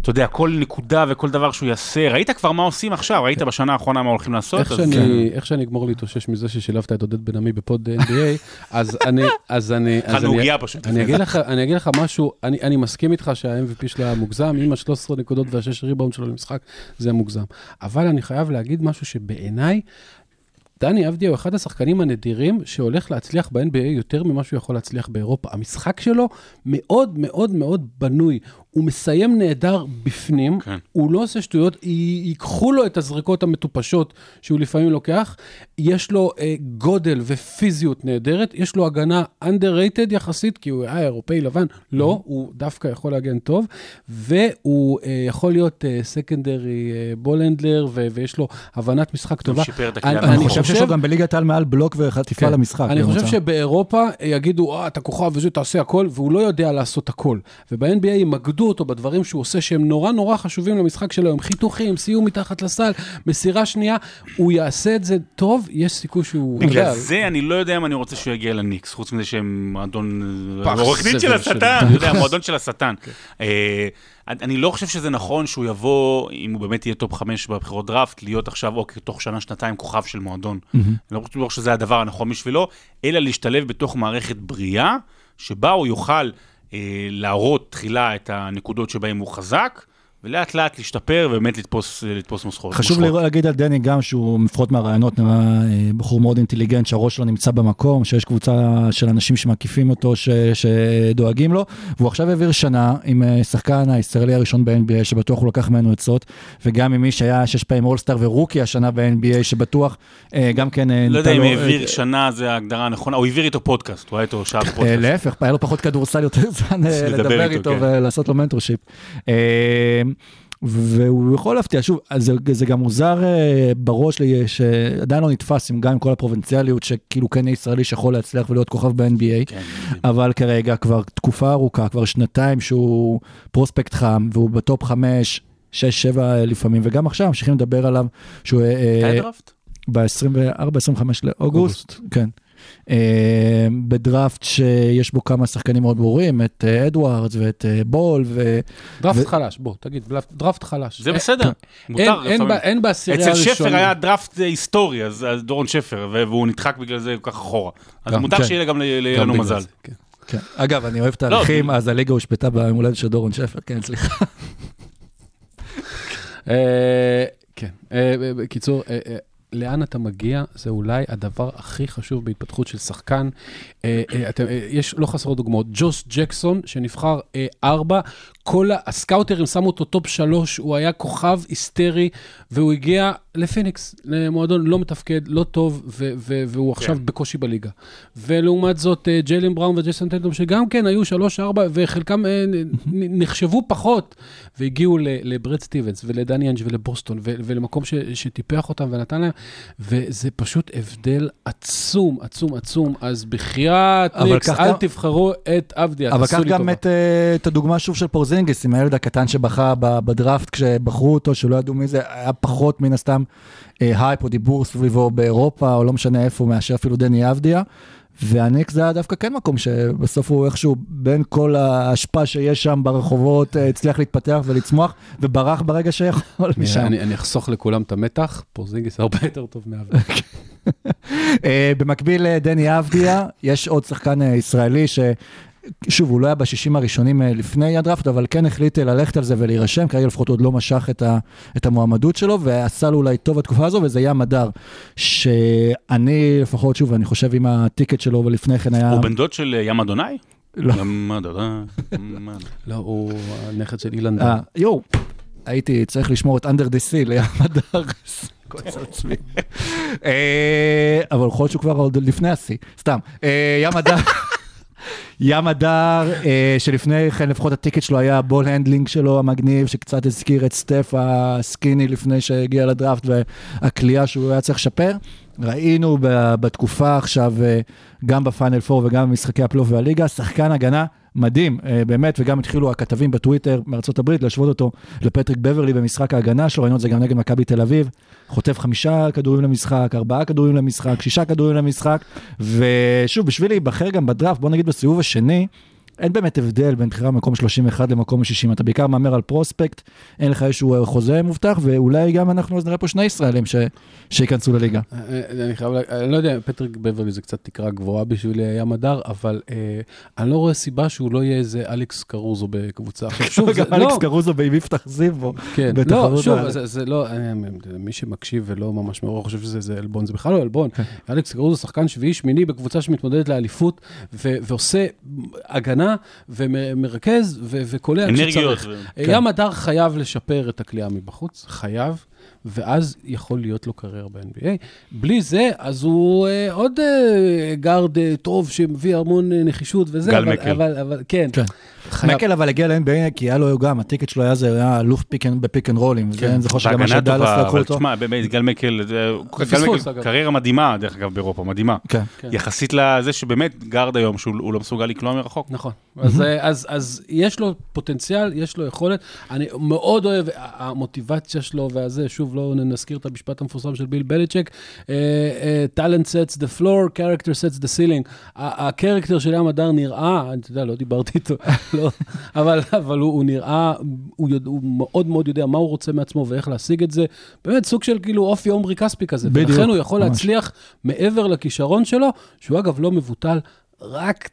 אתה יודע, כל נקודה וכל דבר שהוא יעשה, ראית כבר מה עושים עכשיו, ראית בשנה האחרונה מה הולכים לעשות? איך אז- שאני, איך שאני אגמור להתאושש מזה ששילבת את עודד בן עמי בפוד NBA, אז אני, אז אני, אז אני, פשוט. אני אגיד לך, אני אגיד לך משהו, אני, אני מסכים איתך שה-MVP שלה היה מוגזם, עם ה-13 נקודות וה-6 ריבאונד שלו למשחק, זה מוגזם. אבל אני חייב להגיד משהו שבעיניי, דני אבדיה הוא אחד השחקנים הנדירים שהולך להצליח ב-NBA יותר ממה שהוא יכול להצליח באירופה. המשחק שלו מאוד מאוד מאוד בנוי. הוא מסיים נהדר בפנים, כן. הוא לא עושה שטויות, י- ייקחו לו את הזריקות המטופשות שהוא לפעמים לוקח, יש לו אה, גודל ופיזיות נהדרת, יש לו הגנה underrated יחסית, כי הוא היה אירופאי לבן, לא, הוא דווקא יכול להגן טוב, והוא אה, יכול להיות סקנדרי בולנדלר, ויש לו הבנת משחק טובה. שיפר את אני-. אני חושב שיש לו גם בליגת העל מעל בלוק וחטיפה כן. למשחק. אני חושב בממוצע. שבאירופה יגידו, אה, אתה כוכב וזה, תעשה הכל, והוא לא יודע לעשות הכל. וב-NBA ימקדו אותו בדברים שהוא עושה, שהם נורא נורא חשובים למשחק שלו, הם חיתוכים, סיום מתחת לסל, מסירה שנייה, הוא יעשה את זה טוב, יש סיכוי שהוא... בגלל יודע, זה אני לא יודע אם אני רוצה שהוא יגיע לניקס, חוץ מזה שהם מועדון, עורך דין של השטן, של- אתה יודע, מועדון של השטן. אה, אני לא חושב שזה נכון שהוא יבוא, אם הוא באמת יהיה top חמש בבחירות דראפט, להיות עכשיו, או תוך שנה, שנתיים, כוכב של מועדון. אני לא בטוח שזה הדבר הנכון בשבילו, אלא להשתלב בתוך מערכת בריאה, שבה הוא יוכל להראות תחילה את הנקודות שבהן הוא חזק, ולאט לאט להשתפר ובאמת לתפוס, לתפוס מושכות. חשוב לי להגיד על דני גם שהוא, לפחות מהראיונות, נראה אה, בחור מאוד אינטליגנט, שהראש שלו נמצא במקום, שיש קבוצה של אנשים שמקיפים אותו, ש, שדואגים לו, והוא עכשיו העביר שנה עם אה, שחקן הישראלי הראשון ב-NBA, שבטוח הוא לקח ממנו עצות, וגם עם מי שהיה שש פעמים אולסטאר ורוקי השנה ב-NBA, שבטוח אה, גם כן... לא יודע אם העביר שנה, זה ההגדרה הנכונה, הוא העביר איתו פודקאסט, הוא היה איתו שעה בפודקאסט. להפך, היה לו פחות כדורסל, יותר זמן לדבר איתו כן. ולעשות לו mentorship. והוא יכול להפתיע, שוב, אז זה, זה גם מוזר אה, בראש לי, שעדיין לא נתפס עם גם עם כל הפרובינציאליות, שכאילו כן יהיה ישראלי שיכול להצליח ולהיות כוכב ב-NBA, כן, אבל כרגע כבר תקופה ארוכה, כבר שנתיים שהוא פרוספקט חם, והוא בטופ חמש, שש, שבע לפעמים, וגם עכשיו ממשיכים לדבר עליו, שהוא... אה, מתי הדראפט? ב-24-25 לאוגוסט, כן. אה, בדראפט שיש בו כמה שחקנים מאוד ברורים, את אה, אדוארדס ואת אה, בול, ו... דראפט ו- חלש, בוא, תגיד, דראפט- חלש. זה בסדר, אין- מותר אין אין בעשירייה אצל הראשונה. שפר היה דראפט היסטורי, אז אז דורון שפר, והוא נדחק בגלל זה כל כך אחורה. אז מותר כן. שיהיה גם לנו מזל. זה, כן. כן. אגב, אני אוהב לא, תאריכים, אז הליגה הושפטה ביום הולדת של דורון שפר, כן, סליחה. כן, בקיצור, לאן אתה מגיע, זה אולי הדבר הכי חשוב בהתפתחות של שחקן. אה, אה, אתם, אה, יש לא חסרות דוגמאות. ג'וס ג'קסון, שנבחר ארבע, כל הסקאוטרים שמו אותו טופ שלוש, הוא היה כוכב היסטרי, והוא הגיע לפיניקס, למועדון לא מתפקד, לא טוב, ו- ו- והוא עכשיו בקושי בליגה. ולעומת זאת, ג'יילן בראון וג'ייסון טנטום, שגם כן היו שלוש, ארבע, וחלקם נחשבו פחות, והגיעו לברד סטיבנס ולדני אנג' ולבוסטון, ו- ולמקום ש- שטיפח אותם ונתן להם, וזה פשוט הבדל עצום, עצום, עצום. אז בחייאת אבל ניקס, אל גם- תבחרו את עבדיה, אבל תעשו קח לי גם טובה. את, אה, את הדוגמה שוב של פורזינגיס, עם הילד הקטן שבכה בדראפט כשבחרו אותו, שלא ידעו מי זה, היה פחות מן הסתם אה, הייפ או דיבור סביבו באירופה, או לא משנה איפה, מאשר אפילו דני אבדיה. והניקס זה היה דווקא כן מקום שבסוף הוא איכשהו בין כל האשפה שיש שם ברחובות אה, הצליח להתפתח ולצמוח וברח ברגע שיכול משם. אני, אני אחסוך לכולם את המתח, פורזינגיס הרבה יותר טוב מעבדיה. אה, במקביל לדני אבדיה, יש עוד שחקן אה, ישראלי ש... שוב, הוא לא היה בשישים הראשונים אה, לפני הדראפט, אבל כן החליט אה, ללכת על זה ולהירשם, כרגע לפחות עוד לא משך את, ה, את המועמדות שלו, ועשה לו אולי טוב בתקופה הזו, וזה ים הדר, שאני לפחות, שוב, אני חושב עם הטיקט שלו, ולפני כן היה... הוא בן דוד של אה, ים אדוני? לא. ים אדוני. לא, הוא הנכד של אילן אה, דן. יואו, הייתי צריך לשמור את אנדר די סי לים הדר. כועס על עצמי. אה, אבל יכול להיות שהוא כבר עוד לפני השיא, סתם. ים הדר. ים הדר, אה, שלפני כן לפחות הטיקט שלו היה ה ball handling שלו המגניב, שקצת הזכיר את סטף ה skinny לפני שהגיע לדראפט, והקליעה שהוא היה צריך לשפר. ראינו בתקופה עכשיו, אה, גם בפיינל פור וגם במשחקי הפלייאוף והליגה, שחקן הגנה מדהים, אה, באמת, וגם התחילו הכתבים בטוויטר מארצות הברית להשוות אותו לפטריק בברלי במשחק ההגנה שלו, ראינו את זה גם נגד מכבי תל אביב, חוטף חמישה כדורים למשחק, ארבעה כדורים למשחק, שישה כדורים למשחק, ושוב, בשביל להיבחר גם בדראפט, בוא נגיד בסיבוב השני, אין באמת הבדל בין בחירה במקום 31 למקום 60, אתה בעיקר מהמר על פרוספקט, אין לך איזשהו חוזה מובטח, ואולי גם אנחנו אז נראה פה שני ישראלים ש... שייכנסו לליגה. אה, אה, אני חייב, אני לא יודע, פטריק בברלי זה קצת תקרה גבוהה בשביל אה, ים הדר, אבל אה, אני לא רואה סיבה שהוא לא יהיה איזה אלכס קרוזו בקבוצה. עכשיו, שוב, זה גם אלכס לא, קרוזו ועם יפתח זיו בו. כן, לא, שוב, ה- זה, זה לא, אה, מי שמקשיב ולא ממש מעורר חושב שזה זה עלבון, זה בכלל לא עלבון. אלכס קרוזו שחקן שביעי, שמיני בקבוצה שמתמודדת לאליפות, ו- ועושה הגנה, ומרכז, ו- וקולע אנרגיות. כשצריך. ו- אה, ים הדר חייב לשפר את הכלייה מבחוץ, חייב, ואז יכול להיות לו קריירה ב-NBA. בלי זה, אז הוא אה, עוד אה, גארד אה, טוב שמביא המון אה, נחישות וזה, גל אבל, מקל. אבל, אבל כן, כן. חייב. מקל אבל הגיע ל-NBA כי היה לו גם, הטיקט שלו היה זה, היה אלוף בפיק אנד רולים. כן. אני זוכר שגם שדאלאס טובה, לקחו אבל אותו. תשמע, באמת, גל מקל, זה- גל מקל. קריירה מדהימה, דרך אגב, באירופה, מדהימה. כן. יחסית לזה שבאמת גארד היום, שהוא הוא לא מסוגל לקלוע מרחוק. נכון. אז, אה, אז, אז יש לו פוטנציאל, יש לו יכולת. אני מאוד אוהב, המוטיבציה שלו והזה, שוב, לא נזכיר את המשפט המפורסם של ביל בליצ'יק, אה, talent sets the floor, character sets the ceiling. הקרקטר של ים הדר נראה, אתה יודע, לא דיברתי איתו, לא, אבל, אבל הוא, הוא נראה, הוא, יודע, הוא מאוד מאוד יודע מה הוא רוצה מעצמו ואיך להשיג את זה. באמת סוג של כאילו אופי עומרי כספי כזה. בדיוק, ולכן הוא יכול ממש. להצליח מעבר לכישרון שלו, שהוא אגב לא מבוטל. רק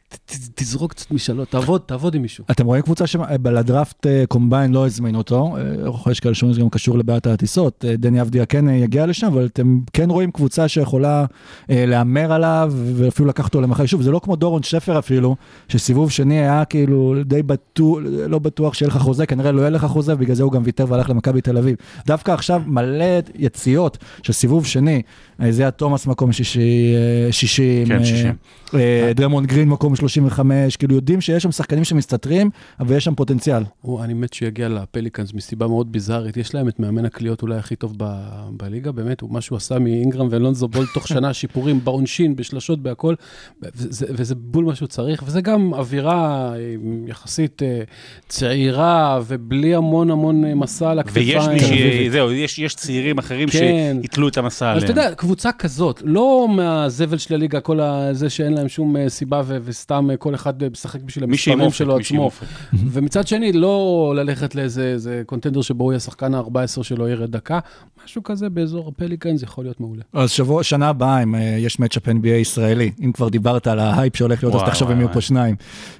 תזרוק קצת משאלות, תעבוד, תעבוד עם מישהו. אתם רואים קבוצה שלדראפט קומביין לא הזמינו אותו, אה, יש כאלה שאומרים שזה גם קשור לבעיית הטיסות, אה, דני אבדיה כן אה, יגיע לשם, אבל אתם כן רואים קבוצה שיכולה אה, להמר עליו ואפילו לקחת אותו למחר. שוב, זה לא כמו דורון שפר אפילו, שסיבוב שני היה כאילו די בטוח, לא בטוח שיהיה לך חוזה, כנראה לא יהיה לך חוזה, בגלל זה הוא גם ויתר והלך למכבי תל אביב. דווקא עכשיו מלא יציאות של סיבוב שני, אה, אייזיאה תומאס מקום שישים, אה, שישים, כן, עם, אה, שישים. אה, דרמונד גרין מקום 35, כאילו יודעים שיש שם שחקנים שמסתתרים, אבל יש שם פוטנציאל. הוא, אני מת שיגיע לפליקאנס מסיבה מאוד ביזארית. יש להם את מאמן הקליעות אולי הכי טוב ב, בליגה, באמת, הוא, מה שהוא עשה מאינגרם ולונזו בול תוך שנה, שיפורים בעונשין, בשלשות, בהכל, וזה, וזה בול מה שהוא צריך, וזה גם אווירה אה, יחסית אה, צעירה, ובלי המון המון אה, מסע על הכתפיים. ויש מי ש... זהו, יש יש צעירים אחרים כן. שיתלו את המסע אז אתה עליהם. יודע, קבוצה כזאת, לא מהזבל של הליגה, כל הזה שאין להם שום אה, סיבה ו- וסתם אה, כל אחד אה, משחק בשביל המספרים אופק, שלו עצמו. ומצד שני, לא ללכת לאיזה איזה קונטנדר שבו הוא יהיה השחקן ה-14 שלו ירד דקה, משהו כזה באזור הפליקאנס יכול להיות מעולה. אז שבוע, שנה הבאה, אם יש matchup NBA ישראלי, אם כבר דיברת על ההייפ שהולך להיות, אז תחשוב אם יהיו. פה שניים.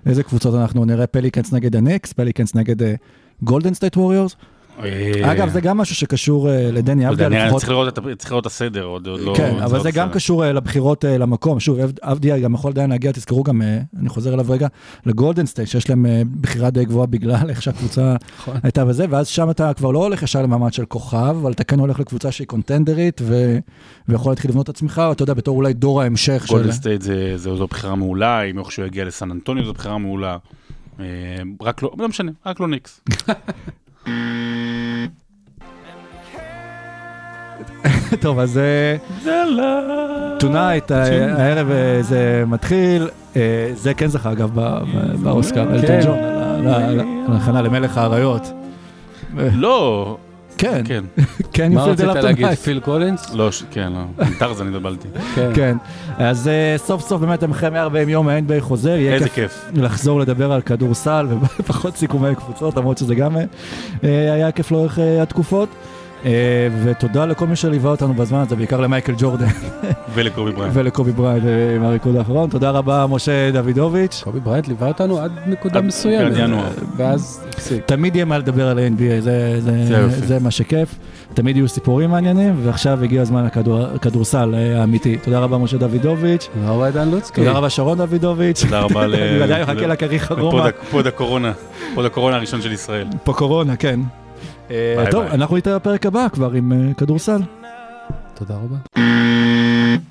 איזה קבוצות אנחנו נראה? פליקנס נגד הניקס, פליקנס נגד גולדן סטייט ווריורס. אה, אגב, זה גם משהו שקשור אה, לדני לא אבדיה, אני לפחות. צריך לראות את הסדר, עוד לא... כן, אבל עוד זה גם. קשור אה, לבחירות למקום. שוב, אב- אבדיה גם יכול עדיין להגיע, תזכרו גם, אני חוזר אליו רגע, לגולדן סטייט, שיש להם בחירה די גבוהה בגלל איך שהקבוצה נכון. הייתה וזה, ואז שם אתה כבר לא הולך ישר למעמד של כוכב, אבל אתה כן הולך לקבוצה שהיא קונטנדרית, ויכול להתחיל לבנות את עצמך, אתה יודע, בתור אולי דור ההמשך של... גולדן סטייט זה- זה- זו בחירה מעולה, אם איכשהו יגיע לסן אנטוניו זו בחירה מעולה. רק לא, לא משנה, רק לא ניקס. טוב, אז טונייט, הערב אה, זה מתחיל, אה, זה כן זכה אגב באוסקר, אלטון כן. ג'ון, על ההכנה למלך האריות. לא, כן, כן, כן, מה רצית להגיד? tonight. פיל קולינס? לא, כן, לא, עם טרזן התבלבלתי. כן. כן, אז אה, סוף סוף באמת אחרי 140 יום ה-NBA חוזר, יהיה איזה כיף. לחזור לדבר על כדורסל ופחות סיכומי קבוצות, למרות שזה גם אה, אה, היה כיף לאורך אה, התקופות. אה, ותודה לכל מי שליווה אותנו בזמן הזה, בעיקר למייקל ג'ורדן ולקובי בראיינט. ולקובי בראיינט אה, עם הריקוד האחרון. תודה רבה, משה דוידוביץ'. קובי בראיינט ליווה אותנו עד נקודה מסוימת. עד ינואר. ואז הפסיק. תמיד יהיה מה לדבר על ה-NBA, זה, מה שכיף. תמיד יהיו סיפורים מעניינים, ועכשיו הגיע הזמן לכדורסל אה, האמיתי. תודה רבה, משה דוידוביץ'. תודה רבה עידן לוצקי. תודה רבה, שרון דוידוביץ'. תודה רבה ל... אני עדיין מחכה לכריך רומא. פוד הקורונה, פוד הקורונה הראשון של ישראל. פה קורונה, כן. אה, טוב. אנחנו נתראה בפרק הבא כבר עם אה, כדורסל. תודה רבה.